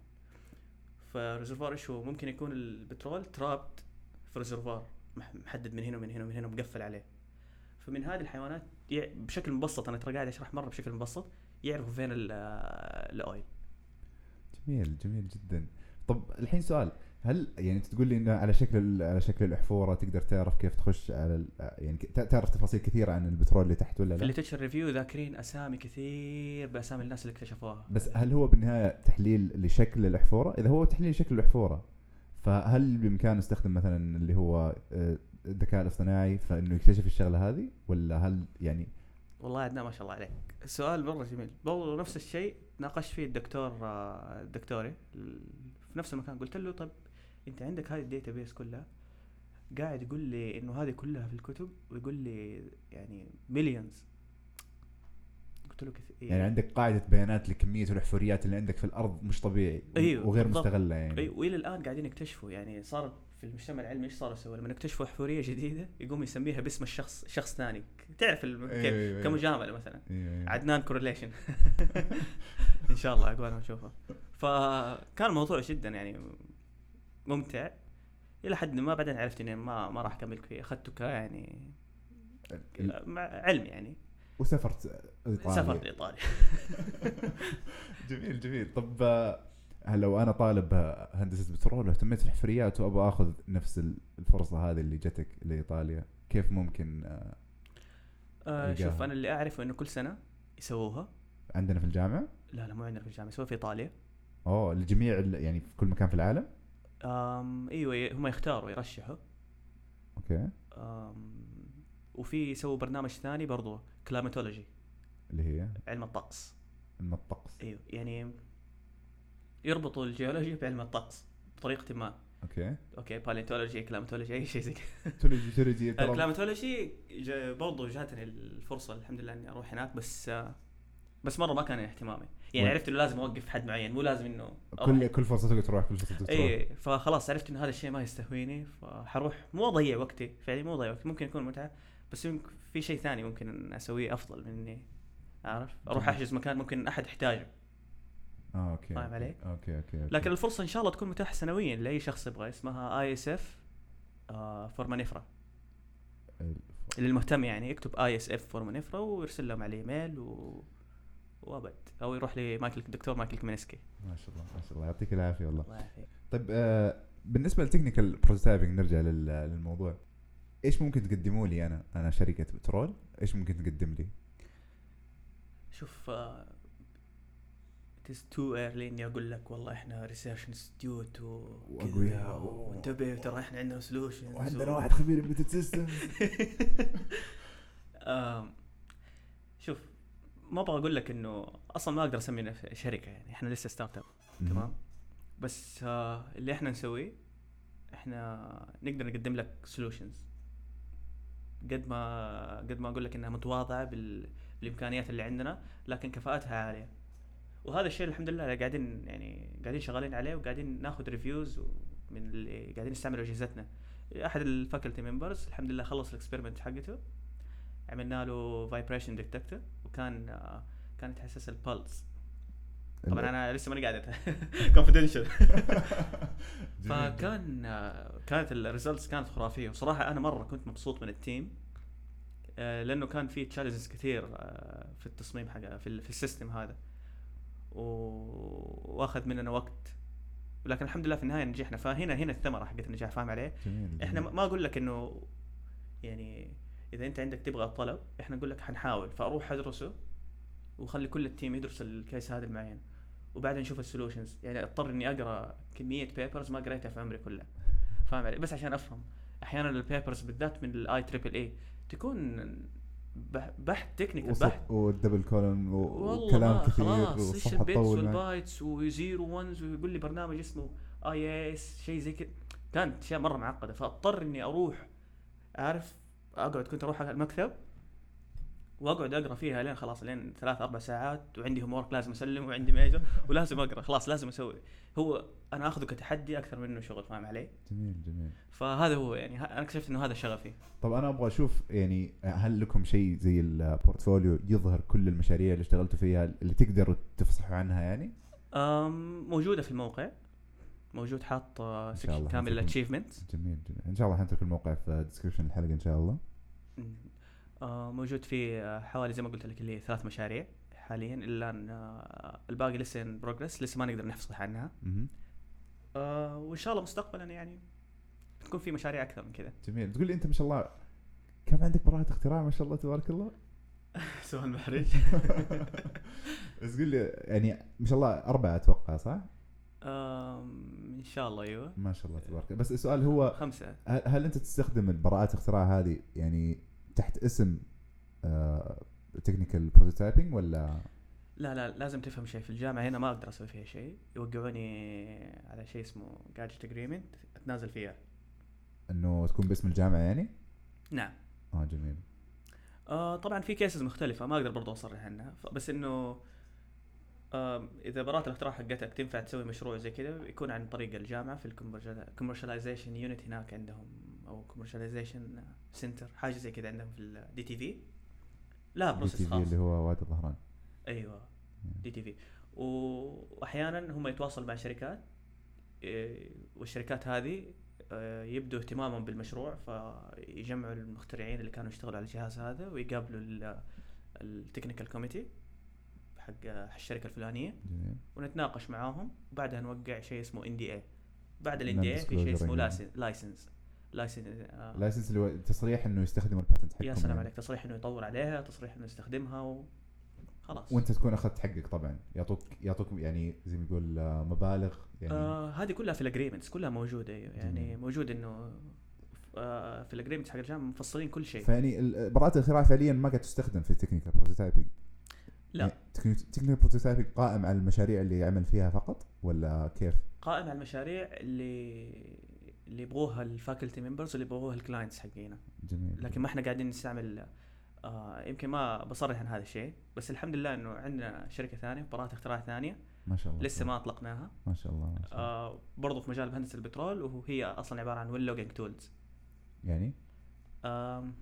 فال reservoir إيش هو؟ ممكن يكون البترول trapped في reservoir مح- محدد من هنا ومن هنا ومن هنا ومقفل عليه. فمن هذه الحيوانات بشكل مبسط أنا ترى قاعد أشرح مرة بشكل مبسط يعرفوا فين ال- ال oil. جميل جميل جدا. طب الحين سؤال هل يعني انت تقول لي إنه على شكل على شكل الأحفورة تقدر تعرف كيف تخش على يعني تعرف تفاصيل كثيرة عن البترول اللي تحت ولا في لا؟ ال literature review ذاكرين أسامي كثير بأسامي الناس اللي اكتشفوها. بس هل هو بالنهاية تحليل لشكل الأحفورة؟ إذا هو تحليل لشكل الأحفورة فهل بإمكانه يستخدم مثلا اللي هو آه، الذكاء الاصطناعي فانه يكتشف الشغلة هذه؟ ولا هل يعني؟ والله عدنان ما شاء الله عليك. السؤال مرة جميل. برضو نفس الشيء ناقشت فيه الدكتور آه، الدكتوري ال- في نفس المكان قلت له طب أنت عندك هذه ال database كلها؟ قاعد يقول لي إنه هذه كلها في الكتب ويقول لي يعني millions قلت له كثير يعني عندك قاعدة بيانات لكمية الاحفوريات اللي عندك في الأرض مش طبيعي أيوه، وغير بالضبط. مستغلة يعني. اي وإلى الآن قاعدين يكتشفوا يعني صار في المجتمع العلمي إيش صاروا يسووا لما يكتشفوا احفوريه جديدة يقوم يسميها باسم الشخص شخص ثاني. تعرف الم... أيوه، كيف؟ أيوه، أيوه. كمجاملة مثلا. عدنان كورليشن إن شاء الله عقبال ما نشوفه فكان الموضوع جدا يعني ممتع. إلى حد ما بعدين عرفت إني ما ما راح أكمل فيه أخذته ك يعني علم يعني. وسافرت إيطاليا. سافرت لايطاليا جميل جميل. طب هل لو أنا طالب هندسة بترول واهتميت في الحفريات وأبغى أخذ نفس ال- الفرصة هذه اللي جتك لإيطاليا كيف ممكن آه، شوف. أنا اللي أعرفه إنه كل سنة يسووها. عندنا في الجامعة؟ لا لا مو عندنا في الجامعة يسووها في إيطاليا. أوه لجميع يعني في كل مكان في العالم؟ آم إيوه هم يختاروا يرشحوا. أوكي. آم وفي يسووا برنامج ثاني برضو climatology اللي هي؟ علم الطقس. علم الطقس. إيوه يعني يربطوا الجيولوجيا بعلم الطقس بطريقة ما. okay. okay paleontology climatology أي شيء زي كذا. tology tology جا- برضو جاتني الفرصة الحمد لله إني أروح هناك بس بس مرة ما كان اهتمامي. يعني؟ عرفت إنه لازم أوقف حد معين مو لازم إنه كل كل فرصه تقدر تروح كل فرصه تقدر تروح. اي فخلاص عرفت إنه هذا الشيء ما يستهويني فحروح. مو اضيع وقتي فعليا مو اضيع وقتي ممكن يكون متعة بس في شيء ثاني ممكن أسويه أفضل من إني عارف؟ أروح. أحجز مكان ممكن أحد يحتاجه. آه okay فاهم okay. علي؟ okay okay, okay. لكن الفرصة إن شاء الله تكون متاحة سنويا لأي شخص يبغى اسمها ISF foraminifera ال- اللي المهتم يعني يكتب ISF foraminifera ويرسل لهم على إيميل و... وأبد. أو يروح لمايكل الدكتور مايكل كمينسكي. ما شاء الله ما شاء الله. يعطيك العافية والله. الله يعافيك. طيب آه بالنسبة لل technical prototyping نرجع لل- للموضوع. إيش ممكن تقدموا لي أنا؟ أنا شركة بترول. إيش ممكن تقدم لي؟ شوف آه is too early إني أقول لك والله إحنا research institute وأقوياء و- وانتبه ترى إحنا عندنا solution وعندنا واحد خبير embedded system شوف ما أبغى أقول لك إنه أصلا ما أقدر أسمي شركة يعني إحنا لسه startup تمام؟ بس آه اللي إحنا نسويه إحنا نقدر نقدم لك solutions قد ما قد ما أقول لك إنها متواضعة بال... بالإمكانيات اللي عندنا لكن كفاءتها عالية. وهذا الشيء الحمد لله قاعدين يعني قاعدين شغالين عليه وقاعدين ناخذ reviews من اللي قاعدين يستعملوا أجهزتنا. أحد ال faculty members الحمد لله خلص ال experiment حقته. عملنا له vibration detector وكان كان يتحسس ال pulse طبعا أنا لسه ماني قاعد confidential فكان كانت ال results كانت خرافية. وصراحة أنا مرة كنت مبسوط من ال team آه، لأنه كان في challenges كثير آه، في التصميم حق في, ال- في ال system هذا. وأخذ مننا وقت. ولكن الحمد لله في النهاية نجحنا. فهنا هنا الثمرة حقت النجاح فاهم علي؟ جميل إحنا. ما أقول لك إنه يعني إذا أنت عندك تبغى الطلب إحنا نقول لك حنحاول. فأروح أدرسه وخلي كل ال team يدرس ال case هذا المعين. وبعدين نشوف ال solutions. يعني أضطر إني أقرأ كمية papers ما قريتها في عمري كله. فاهم علي؟ بس عشان أفهم. أحيانا ال papers بالذات من ال IEEE تكون بحث technical بحث والدبل والله وكلام كثير خلاص إيش والصفحه ال bits تطول معك. وال bytes و zero و ones ويقول لي برنامج اسمه IS شيء زي كذا. كانت اشياء مرة معقدة فاضطر إني أروح عارف أقعد كنت أروح على المكتب. واقعد أقرأ فيها لين خلاص لين ثلاث أربع ساعات وعندي homework لازم أسلم وعندي major ولازم أقرأ خلاص لازم أسوي هو أنا آخذه كتحدي أكثر منه شغل فاهم علي؟ جميل جميل فهذا هو يعني أنا اكتشفت إنه هذا شغفي طب أنا أبغى أشوف يعني هل لكم شيء زي ال portfolio يظهر كل المشاريع اللي اشتغلتوا فيها اللي تقدروا تفصحوا عنها يعني؟ أم موجودة في الموقع موجود حاط section كامل. ال achievement جميل جميل إن شاء الله حنترك الموقع في description الحلقة إن شاء الله موجود في آه، حوالي زي ما قلت لك اللي ثلاث مشاريع حاليا إلا آه، الباقي لسه in progress لسه ما نقدر نفصح عنها. آه، وإن شاء الله مستقبلا يعني تكون في مشاريع أكثر من كذا. جميل. تقول لي أنت ما شاء الله كم عندك براءة اختراع ما شاء الله تبارك الله؟ سؤال محرج. بس قول لي يعني ما شاء الله أربعة أتوقع صح؟ إن شاء الله أيوه. ما شاء الله تبارك. بس السؤال هو خمسة. هل, هل أنت تستخدم البراءات الاختراع هذه يعني تحت اسم Technical Prototyping ولا؟ لا لا لازم تفهم شيء. في الجامعة هنا ما أقدر أسوي فيها شيء. يوقعوني على شيء اسمه gadget agreement أتنازل فيها. إنه تكون باسم الجامعة يعني؟ نعم. آه جميل. آه طبعا في cases مختلفة ما أقدر برضو أصرح عنها. بس إنه آه إذا براءة الاختراع حقتك تنفع تسوي مشروع زي كذا يكون عن طريق الجامعة في ال commercialization unit هناك عندهم. أو commercialization center حاجة زي كذا عندهم في ال DTV لا process خاص. اللي هو وادي الظهران. أيوه. DTV واحيانا هم يتواصلوا مع شركات إيه، والشركات هذه آه، يبدوا اهتمامهم بالمشروع فيجمعوا المخترعين اللي كانوا يشتغلوا على الجهاز هذا ويقابلوا ال technical committee حق الشركة الفلانية. جميل. ونتناقش معاهم. وبعدها نوقع شيء اسمه NDA بعد ال NDA في شيء اسمه agreement. license license license اللي هو تصريح إنه يستخدموا ال patent حقكم يا سلام يعني. عليك تصريح إنه يطور عليها تصريح إنه يستخدمها وخلاص وأنت تكون أخذت حقك طبعا يعطوك يعطوك يعني زي ما يقول آه، مبالغ يعني آه هذه كلها في ال agreements كلها موجودة. يعني جميل. موجود إنه آه في ال agreements حق الجامعة مفصلين كل شيء فيعني براءة الاختراع فعليا ما قاعد تستخدم في ال Technical Prototyping لا Technical Prototyping قائم على المشاريع اللي يعمل فيها فقط ولا كيف؟ قائم على المشاريع اللي اللي يبغوها ال faculty members واللي يبغوها ال clients حقينا. جميل. لكن ما إحنا قاعدين نستعمل آه يمكن ما بصرح عن هذا الشيء بس الحمد لله إنه عندنا شركة ثانية براءة اختراع ثانية. ما شاء الله. لسه ما أطلقناها. ما شاء الله, ما شاء الله. آه برضو في مجال هندسه البترول وهي أصلا عبارة عن well logging tools يعني؟ آم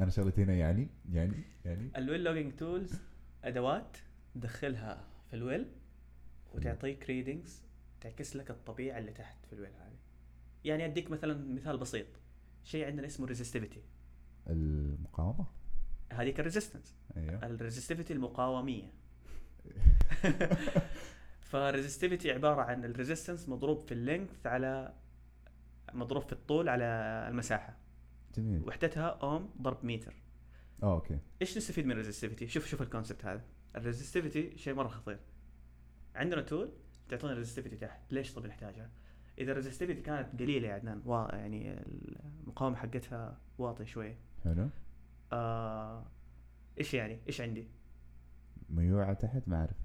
أنا شغلتي هنا يعني يعني يعني. ال well logging tools أدوات تدخلها في ال well وتعطيك readings تعكس لك الطبيعة اللي تحت في ال well. هذه يعني أديك مثلا مثال بسيط. شيء عندنا اسمه resistivity المقاومة؟ هذيك ال resistance أيوه. ال resistivity المقاومية. فال resistivity عبارة عن ال resistance مضروب في ال length على مضروب في الطول على المساحة. جميل. وحدتها اوم ضرب متر. آه أوكي. إيش نستفيد من ال resistivity؟ شوف شوف ال concept هذا. ال resistivity شيء مرة خطير. عندنا tool تعطينا ال resistivity تحت. ليش طب نحتاجها؟ إذا ال resistivity كانت قليلة يا عدنان وا يعني المقاومة حقتها واطية شوية. حلو. آه إيش يعني؟ إيش عندي؟ موية تحت؟ ما أعرف.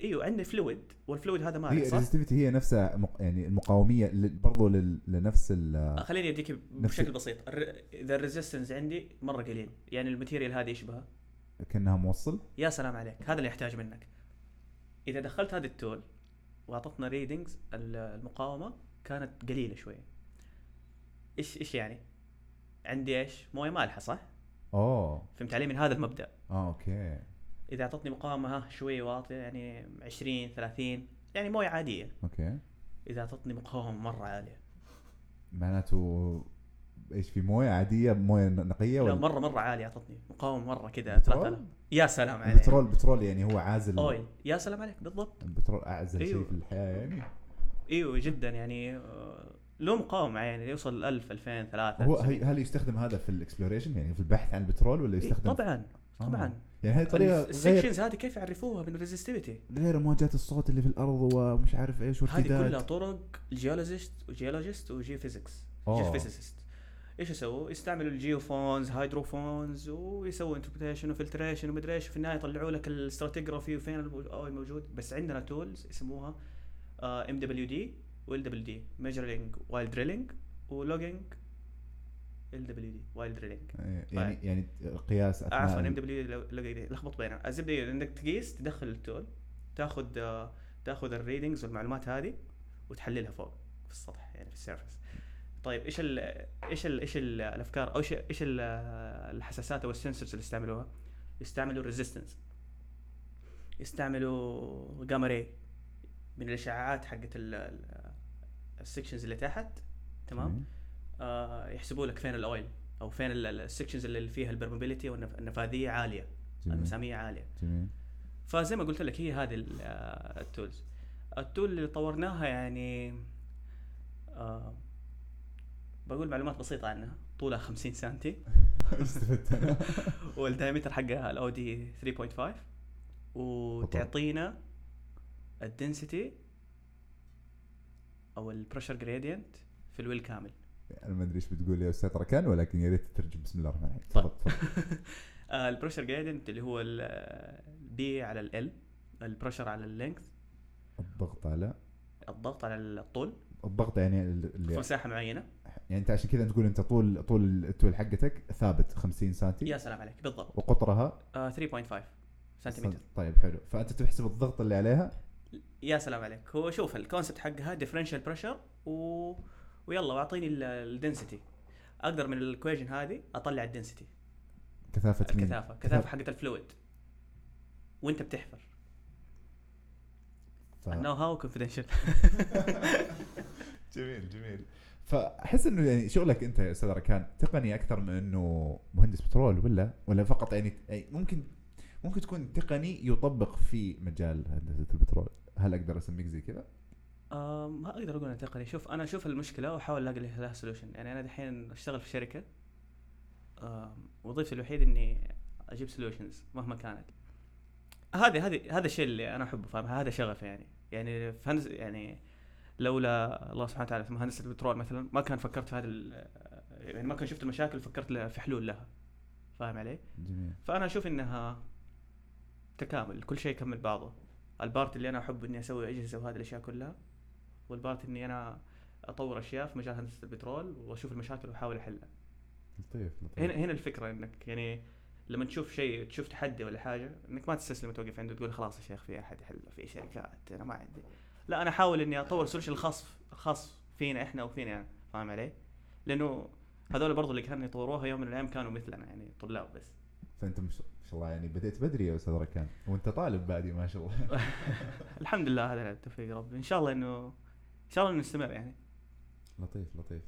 إيوه عندي fluid وال fluid هذا هي مالح صح؟ ال resistivity هي نفسها مق... يعني المقاومية لل... لنفس ال آه، خليني أديك نفس- بشكل بسيط. الر- إذا ال resistance عندي مرة قليل. يعني ال material هذه يشبهها كأنها موصل. يا سلام عليك هذا اللي يحتاج منك. إذا دخلت هذا ال tool واعطتنا readings المقاومة كانت قليلة شوية إيش إيش يعني؟ عندي إيش؟ موية مالحة صح؟ أوه. فهمت علي؟ من هذا المبدأ. آه okay. إذا أعطتني مقاومة ها شوية واطية يعني 20 30 يعني موية عادية. okay. إذا أعطتني مقاومة مرة عالية. معناته إيش في موية عادية موية نقية لا ولا؟ مره مرة عالية أعطتني مقاومة مرة كذا بترول؟ 3000 يا سلام عليك. البترول بترول يعني هو عازل. oil. يا سلام عليك بالضبط. البترول أعزل شيء أيوه. في الحياة يعني. إيوه جدا يعني آه، له مقاومه يعني يوصل 1000 2000 3 هو هل يستخدم هذا في ال exploration؟ يعني في البحث عن البترول ولا يستخدم؟ إيه، طبعا آه. طبعا. يعني هذه طريقة ال sections هذه كيف يعرفوها من ال resistivity غير موجات الصوت اللي في الأرض ومش عارف إيش هذه وارتداد. كلها طرق ال geologist و geologist و geophysics أوه. geophysicist إيش يسووا؟ يستعملوا ال geophones hydrophones ويسووا interpretation و filtration ومدري إيش. وفي النهاية يطلعوا لك ال stratigraphy وفين ال oil موجود بس عندنا tools يسموها MWD و LWD measuring while drilling و logging LWD while drilling يعني يعني قياس عفوا M W لخبط بينهم. الزبده انك تقيس تدخل ال tool تاخذ آه، تاخذ ال readings والمعلومات هذه وتحللها فوق في السطح يعني في ال surface. طيب إيش ال إيش ال إيش ال الأفكار أو إيش إيش ال- الحساسات أو ال sensors اللي يستعملوها؟ يستعملوا resistance يستعملوا gamma ray من الاشعاعات حقت ال sections اللي تحت تمام؟ آه يحسبوا لك فين ال oil أو فين ال sections اللي فيها ال permeability والنفاذيه عالية جميل. المساميه عالية. جميل فزي ما قلت لك هي هذه ال- آه، ال tools ال tool اللي طورناها يعني آه بقول معلومات بسيطة عنها. طولها 50 سنتي. وال diameter حقها ال OD 3.5 وتعطينا ال density أو ال pressure gradient في ال well كامل. أنا ما أدري إيش بتقول يا أستاذ ركان ولكن يا ريت تترجم. بسم الله الرحمن الرحيم. طيب. آه البريشر جريدينت اللي هو البي على ال البريشر على اللينث الضغط على؟ الضغط على الطول الضغط يعني ال- في اللي مساحة معينة. يعني أنت عشان كذا تقول أنت طول طول ال tool حقتك ثابت 50 سم يا سلام عليك. بالضبط. وقطرها؟ آه 3.5 سنتيمتر طيب حلو. فأنت تحسب الضغط اللي عليها؟ يا سلام عليك. هو شوف ال concept حقها differential pressure و... ويلا واعطيني ال density أقدر من ال equation هذه أطلع ال density كثافة مين؟ الكثافة. كثافة. حقت ال fluid وأنت بتحفر. ف... ال know-how confidential جميل جميل. فأحس إنه يعني شغلك أنت يا أستاذ ركان تقني أكثر من إنه مهندس بترول ولا؟ ولا فقط يعني يعني ممكن ممكن تكون تقني يطبق في مجال هندسة البترول؟ هل أقدر أسميك زي كذا؟ آه ما أقدر أقول انها تقني شوف أنا أشوف المشكلة وأحاول ألاقي لها solution يعني أنا دحين أشتغل في شركة آه وظيفتي الوحيد إني أجيب solutions مهما كانت. هذه هذه هذا الشيء اللي أنا أحبه فاهم هذا شغفي يعني. يعني في هندسه يعني لولا الله سبحانه وتعالى في مهندسة البترول مثلا ما كان فكرت في هذا يعني ما كان شفت المشاكل فكرت في حلول لها. فاهم علي؟ جميل. فأنا أشوف إنها تكامل كل شيء يكمل بعضه. ال part اللي أنا أحب إني أسوي اجهزه وهذه الأشياء كلها وال part إني أنا أطور أشياء في مجال هندسة البترول وأشوف المشاكل وأحاول أحلها لطيف لطيف هنا هنا الفكرة إنك يعني لما تشوف شيء تشوف تحدي ولا حاجة إنك ما تستسلم وتوقف عنده تقول خلاص يا شيخ في أحد يحل في شركات أنا ما عندي لا أنا أحاول إني أطور solution الخاص الخاص فينا إحنا وفينا أنا. فاهم علي؟ لأنه هذول برضو اللي كانوا يطوروها يوم من الأيام كانوا مثلنا يعني طلاب بس فأنت ما شاء الله يعني بديت بدري يا أستاذ ركان وأنت طالب بادي ما شاء الله. الحمد لله هذا التوفيق ربي إن شاء الله انه إن شاء الله نستمر يعني. لطيف لطيف.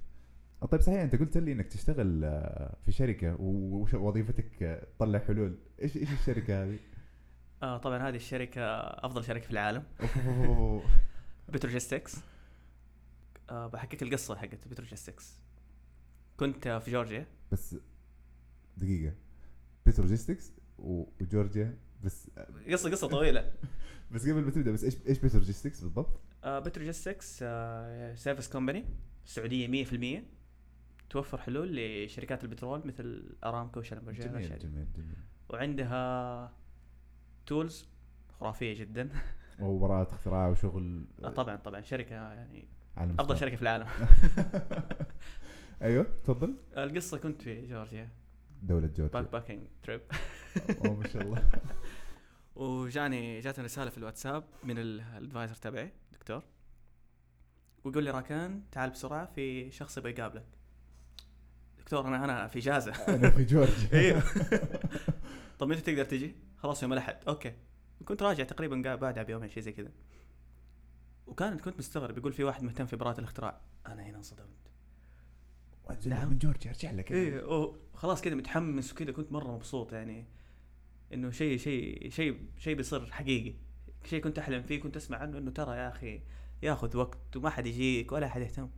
طيب صحيح أنت قلت لي إنك تشتغل آه، في شركة ووظيفتك آه، تطلع حلول. إيش إيش الشركة هذه؟ آه طبعا هذه الشركة أفضل شركة في العالم. بتروجيستكس آه بحكيك القصة حقت بتروجيستكس كنت في جورجيا. بس دقيقة. بتروجيستكس و- وجورجيا بس قصه قصة طويلة. بس قبل ما تبدأ بس إيش إيش بتروجيستكس بالضبط؟ آه بتروجيستكس آه service company السعودية 100% توفر حلول لشركات البترول مثل أرامكو وشلمبرجي جميل. جميل جميل. وعندها tools خرافية جدا. وبراءة اختراع وشغل آه طبعا طبعا شركة يعني أفضل. شركة في العالم. أيوه تفضل. القصة كنت في جورجيا. دولة back جورجيا packing trip. أوه ما شاء الله. وجاني جاتني رسالة في الواتساب من ال- ال advisor تبعي دكتور. ويقول لي راكان تعال بسرعة في شخص يبغى يقابلك. دكتور أنا أنا في إجازة. أنا في جورجيا. أيوه طب متى تقدر تجي؟ خلاص يوم الأحد. أوكي. كنت راجع تقريبا بعدها بيومين شيء زي كذا. وكان كنت مستغرب. يقول في واحد مهتم في براءة الاختراع. أنا هنا انصدمت. نعم. من جورجيا أرجع لك إيه أوه، خلاص كذا متحمس وكذا كنت مرة مبسوط يعني إنه شيء شيء شيء شيء بيصير حقيقي شيء كنت أحلم فيه كنت أسمع عنه إنه ترى يا أخي ياخذ وقت وما حد يجيك ولا حد يهتم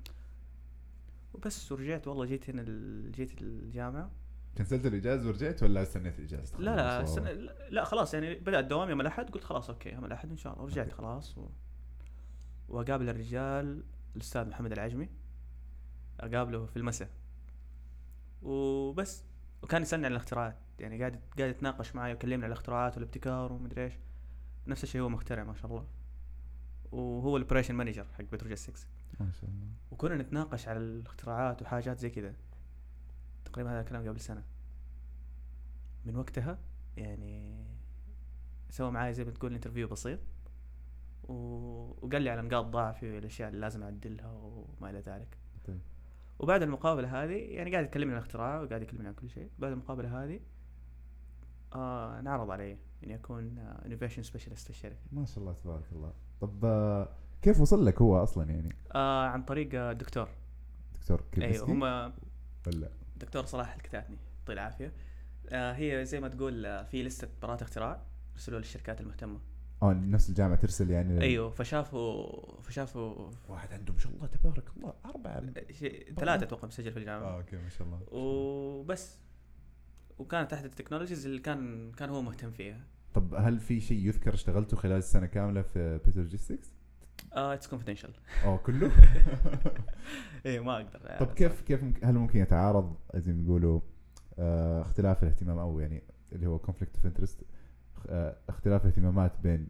وبس ورجعت والله جيت هنا ال- جيت الجامعة cancel لت الإجازة ورجعت ولا استنيت الإجازة؟ لا لا. السنة لا لا، خلاص يعني بدا الدوام يوم الأحد قلت خلاص أوكي يوم الأحد إن شاء الله ورجعت. خلاص و... وأقابل الرجال الأستاذ محمد العجمي اقابله في المساء. وبس. وكان يسألني عن الاختراعات. يعني قاعد قاعد يتناقش معي ويكلمني عن الاختراعات والابتكار ومدري إيش. نفس الشيء هو مخترع ما شاء الله. وهو ال operation manager حق بتروجيستكس ما شاء الله. وكنا نتناقش على الاختراعات وحاجات زي كذا. تقريبا هذا الكلام قبل سنة. من وقتها يعني سوى معاي زي ما تقول interview بسيط. و... وقال لي على نقاط ضعفي والأشياء اللي لازم أعدلها وما إلى ذلك. طيب. وبعد المقابلة هذه يعني قاعد يكلمني عن الاختراع وقاعد يكلمني عن كل شيء. بعد المقابلة هذه آه انعرض علي إني أكون innovation specialist في الشركة. ما شاء الله تبارك الله. طب آه، كيف وصل لك هو أصلا يعني؟ آه عن طريق آه، دكتور. دكتور كيف أيوه هم ولا؟ دكتور صلاح الكتاتني يعطيه العافية. آه هي زي ما تقول آه في list ة براءة اختراع ارسلوا للشركات المهتمة. آه نفس الجامعة ترسل يعني أيوه فشافوا فشافوا واحد عنده ما شاء الله تبارك الله أربعة. شيء ثلاثة أتوقع مسجل في الجامعة. آه okay ما شاء الله وبس. وكانت احد ال technologies اللي كان كان هو مهتم فيها. طب هل في شيء يذكر اشتغلته خلال السنة كاملة في بيتروجيستكس؟ آه it's confidential آه كله؟ إيه ما أقدر آه، طب كيف كيف هل ممكن يتعارض؟ زي ما يقولوا آه اختلاف الاهتمام أو يعني اللي هو conflict of interest اختلاف الاهتمامات بين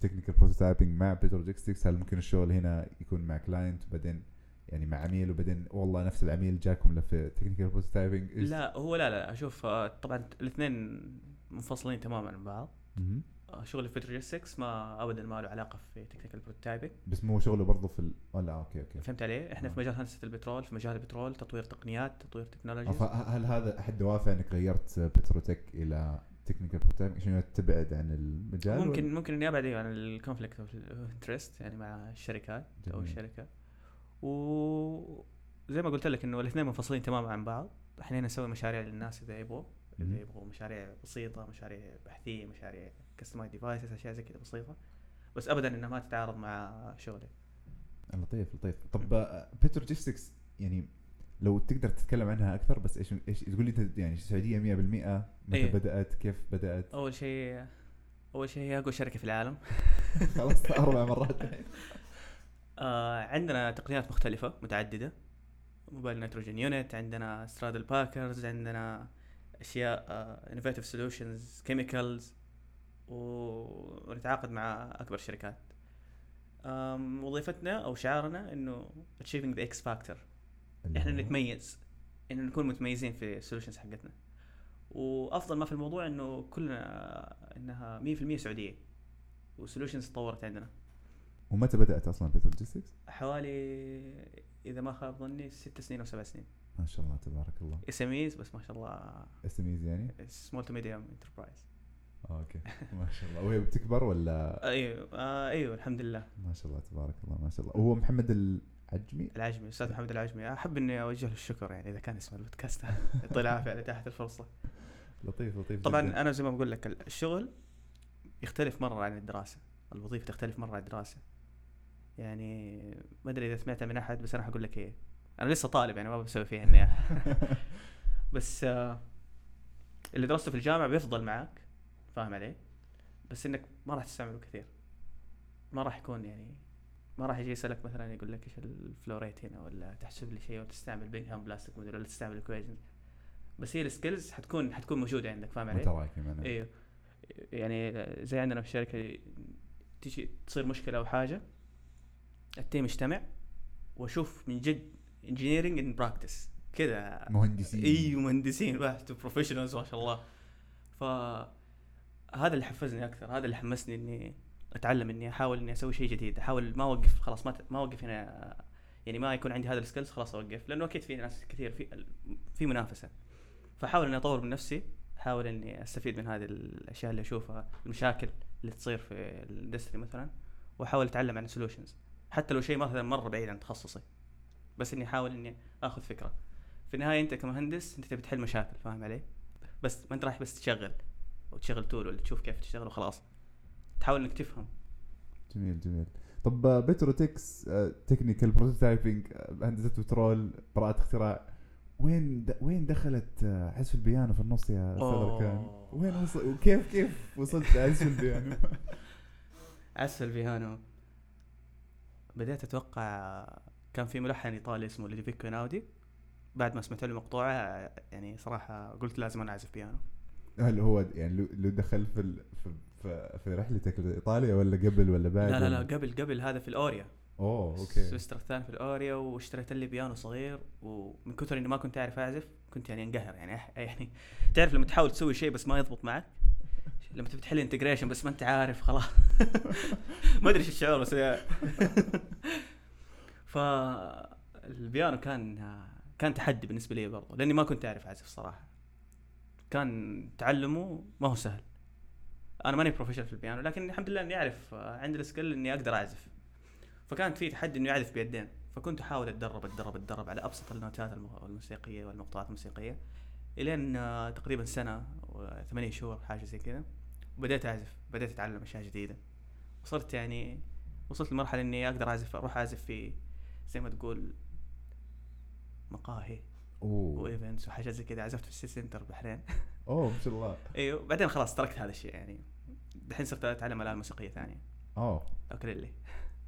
تكنيكال بروتوتايبنج مع بيتروجيستكس هل ممكن الشغل هنا يكون مع client وبعدين يعني مع عميل وبعدين والله نفس العميل جاكم في تكنيكال بروتوتايبنج لا هو لا لا أشوف آه طبعا الاثنين منفصلين تماما عن بعض. آه شغلي في بتروجيستكس ما ابدا ما له علاقة في تكنيكال بروتوتايبنج بس مو شغله برضه في ال... لا okay okay. فهمت علي؟ إحنا آه. في مجال هندسة البترول في مجال البترول تطوير تقنيات تطوير آه، technologies فهل هذا أحد دوافع إنك غيرت بتروجيستكس إلى تكنيكال بروتوتايبنج عشان تبعد عن المجال؟ ممكن ممكن اني ابعد عن ال conflict of interest يعني مع الشركات أو جميل. الشركة. وزي ما قلت لك إنه الاثنين منفصلين تماما عن بعض. أحيانا نسوي مشاريع للناس إذا يبغوا. إذا يبغوا مشاريع بسيطة مشاريع بحثية مشاريع customized devices أشياء زي كذا بسيطة. بس ابدا انها ما تتعارض مع شغلي. لطيف لطيف. طب بتروجيستكس يعني لو تقدر تتكلم عنها أكثر بس إيش إيش تقول لي يعني السعودية 100% متى إيه. بدأت؟ كيف بدأت؟ أول شيء أول شيء هي أقوى شركة في العالم. خلاص أربع مرات. آه عندنا تقنيات مختلفة متعددة. mobile nitrogen unit عندنا straddle packers عندنا أشياء innovative solutions chemicals ونتعاقد مع أكبر الشركات آم، وظيفتنا أو شعارنا إنه achieving the X factor. إحنا نتميز إنه نكون متميزين في ال solutions حقتنا. وأفضل ما في الموضوع إنه كلنا إنها 100% سعودية وال solutions تطورت عندنا. ومتى بدأت أصلا بتروجيستكس؟ حوالي إذا ما خاب ظني ست سنين أو سبع سنين. ما شاء الله تبارك الله. SMEs ما شاء الله. SME يعني؟ small to medium enterprise okay ما شاء الله. وهي بتكبر ولا؟ أيوه آه أيوه الحمد لله. ما شاء الله تبارك الله ما شاء الله. وهو محمد العجمي. العجمي أستاذ محمد العجمي. أحب إني أوجه له الشكر يعني إذا كان اسم البودكاست يعطيه العافية على إتاحة الفرصة. لطيف لطيف طبعا جداً. أنا زي ما بقول لك الشغل يختلف مرة عن الدراسة. الوظيفة تختلف مرة عن الدراسة. يعني ما أدري إذا سمعتها من أحد بس أنا حقول لك إيه. أنا لسه طالب يعني ما بسوي فيها إني بس آه اللي درسته في الجامعة بيفضل معك فاهم علي؟ بس إنك ما راح تستعمله كثير. ما راح يكون يعني ما راح يجي يسألك مثلا يقول لك إيش ال flow rate هنا ولا تحسب لي شيء ولا تستعمل Bingham plastic ولا تستعمل equations بس هي ال skills حتكون حتكون موجودة عندك فاهم علي؟ متراكمه إيوه. يعني زي عندنا في الشركة تيجي تصير مشكلة أو حاجة ال team يجتمع وأشوف من جد engineering in practice كذا مهندسين. أيوه مهندسين. بحت professionals ما شاء الله. ف هذا اللي حفزني أكثر هذا اللي حمسني إني أتعلم إني أحاول إني أسوي شيء جديد أحاول ما أوقف خلاص ما ما أوقف هنا يعني ما يكون عندي هذا ال skills خلاص أوقف لأنه أكيد في ناس كثير في في منافسة. فأحاول إني أطور من نفسي أحاول إني أستفيد من هذه الأشياء اللي أشوفها المشاكل اللي تصير في ال industry مثلا وأحاول أتعلم عن ال solutions حتى لو شيء مثلا مرة بعيد عن تخصصي بس إني أحاول إني آخذ فكرة. في النهاية أنت كمهندس أنت تبي تحل مشاكل فاهم علي؟ بس ما أنت رايح بس تشغل وتشغل tool ولا تشوف كيف تشتغل وخلاص. تحاول إنك تفهم جميل جميل طب بتروجيستكس تكنيكال بروتوتايبنج هندسة بترول براءة اختراع وين د... وين دخلت آه، عزف البيانو في النص يا أستاذ. ركان؟ وين وصل وكيف كيف وصلت لعزف البيانو؟ عزف البيانو بديت أتوقع كان في ملحن إيطالي اسمه لودوفيكو إيناودي بعد ما سمعت له مقطوعة يعني صراحة قلت لازم أنا أعزف بيانو هل هو يعني لو- لو دخل في ال... في في, رحلتك لإيطاليا ولا قبل ولا بعد؟ لا لا لا قبل قبل هذا في الأوريا. أوه okay. ال semester الثاني في الأوريا واشتريت لي بيانو صغير ومن كثر إني ما كنت أعرف أعزف كنت يعني انقهر يعني يعني تعرف لما تحاول تسوي شيء بس ما يضبط معك؟ لما تبي تحل integration بس ما أنت عارف خلاص. ما أدري إيش الشعور بس فالبيانو كان كان تحدي بالنسبة لي برضه لأني ما كنت أعرف أعزف صراحة. كان تعلمه ما هو سهل. أنا ماني professional في البيانو لكن الحمد لله إني أعرف آه، عندي ال skill إني أقدر أعزف. فكانت في تحدي انه يعزف بيدين فكنت أحاول أتدرب أتدرب أتدرب على أبسط النوتات الم- الموسيقية والمقطوعات الموسيقية إلين آه، تقريبا سنة وثمانية شهور حاجة زي كذا وبديت أعزف بديت أتعلم أشياء جديدة. وصرت يعني وصلت لمرحلة إني أقدر أعزف أروح أعزف في زي ما تقول مقاهي. أوه. و events وحاجات زي كذا. عزفت في السيتي سنتر بحرين. أوه ما شاء الله. أيوه بعدين خلاص تركت هذا الشيء يعني. دحين صرت أتعلم الات موسيقيه ثانية. أوه. ukulele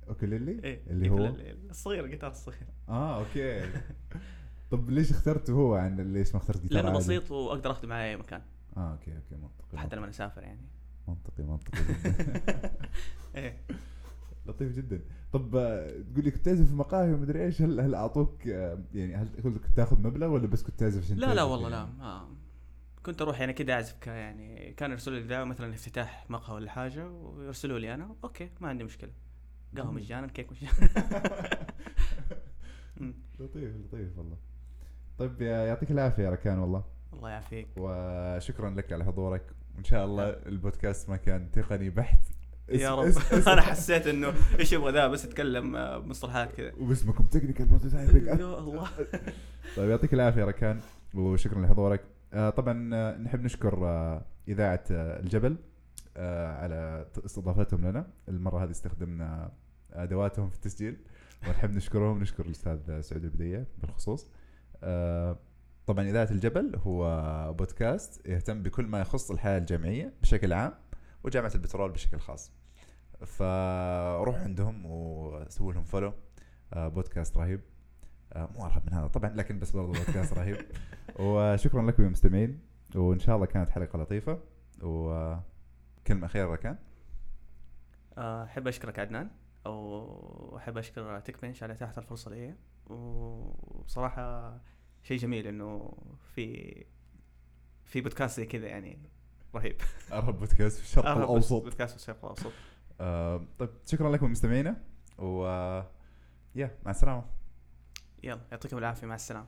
ukulele إيه اللي هو؟ ال ukulele الصغير الجيتار الصغير. آه okay. طب ليش اخترته هو عن ليش ما اخترت جيتار لأنه؟ بسيط وأقدر أخذه معي أي مكان. آه okay okay منطقي حتى لما اسافر يعني. منطقي منطقي. إيه. لطيف جدا. طب آه، تقول لي كنت تعزف في مقاهي ومدري إيش هل هل أعطوك آه، يعني هل كنت تاخذ مبلغ ولا بس كنت تعزف عشان لا لا والله لا يعني؟ ما كنت أروح يعني كده أعزف يعني كان يرسلوا لي دعوه مثلا افتتاح مقهى ولا حاجة ويرسلوا لي أنا okay ما عندي مشكلة. قهوة. مجانا كيك مجانا. لطيف لطيف والله. طيب يعطيك العافية يا ركان والله. الله يعافيك. وشكرا لك على حضورك. وإن شاء الله البودكاست ما كان تقني بحت. يا رب. أنا حسيت إنه إيش يبغى ذا بس اتكلم آه، بمصطلحات كذا. وباسمكم technical prototyping يا الله. طيب يعطيك العافية ركان وشكرا لحضورك. آه طبعا آه نحب نشكر آه إذاعة الجبل على استضافتهم لنا. المرة هذه استخدمنا أدواتهم في التسجيل. ونحب نشكرهم. نشكر الأستاذ سعود البدية بالخصوص. طبعا إذاعة الجبل هو بودكاست يهتم بكل ما يخص الحياة الجامعية بشكل عام وجامعة البترول بشكل خاص. فروحوا عندهم وسووا لهم فولو آه بودكاست رهيب. آه، مو أرهب من هذا طبعا لكن بس برضه بودكاست رهيب. وشكرا لكم يا مستمعين. وإن شاء الله كانت حلقة لطيفة. وكلمه اخيره كان. آه، أحب أشكرك عدنان. وأحب أشكر تك بنش على إتاحة الفرصة لي. وبصراحه شيء جميل إنه في في بودكاست زي كذا يعني رهيب. أرهب بودكاست في الشرق الأوسط. بودكاست في الشرق الأوسط. آه، طيب شكرا لكم مستمعينا و يا مع السلامة. يلا يعطيكم العافية مع السلامة.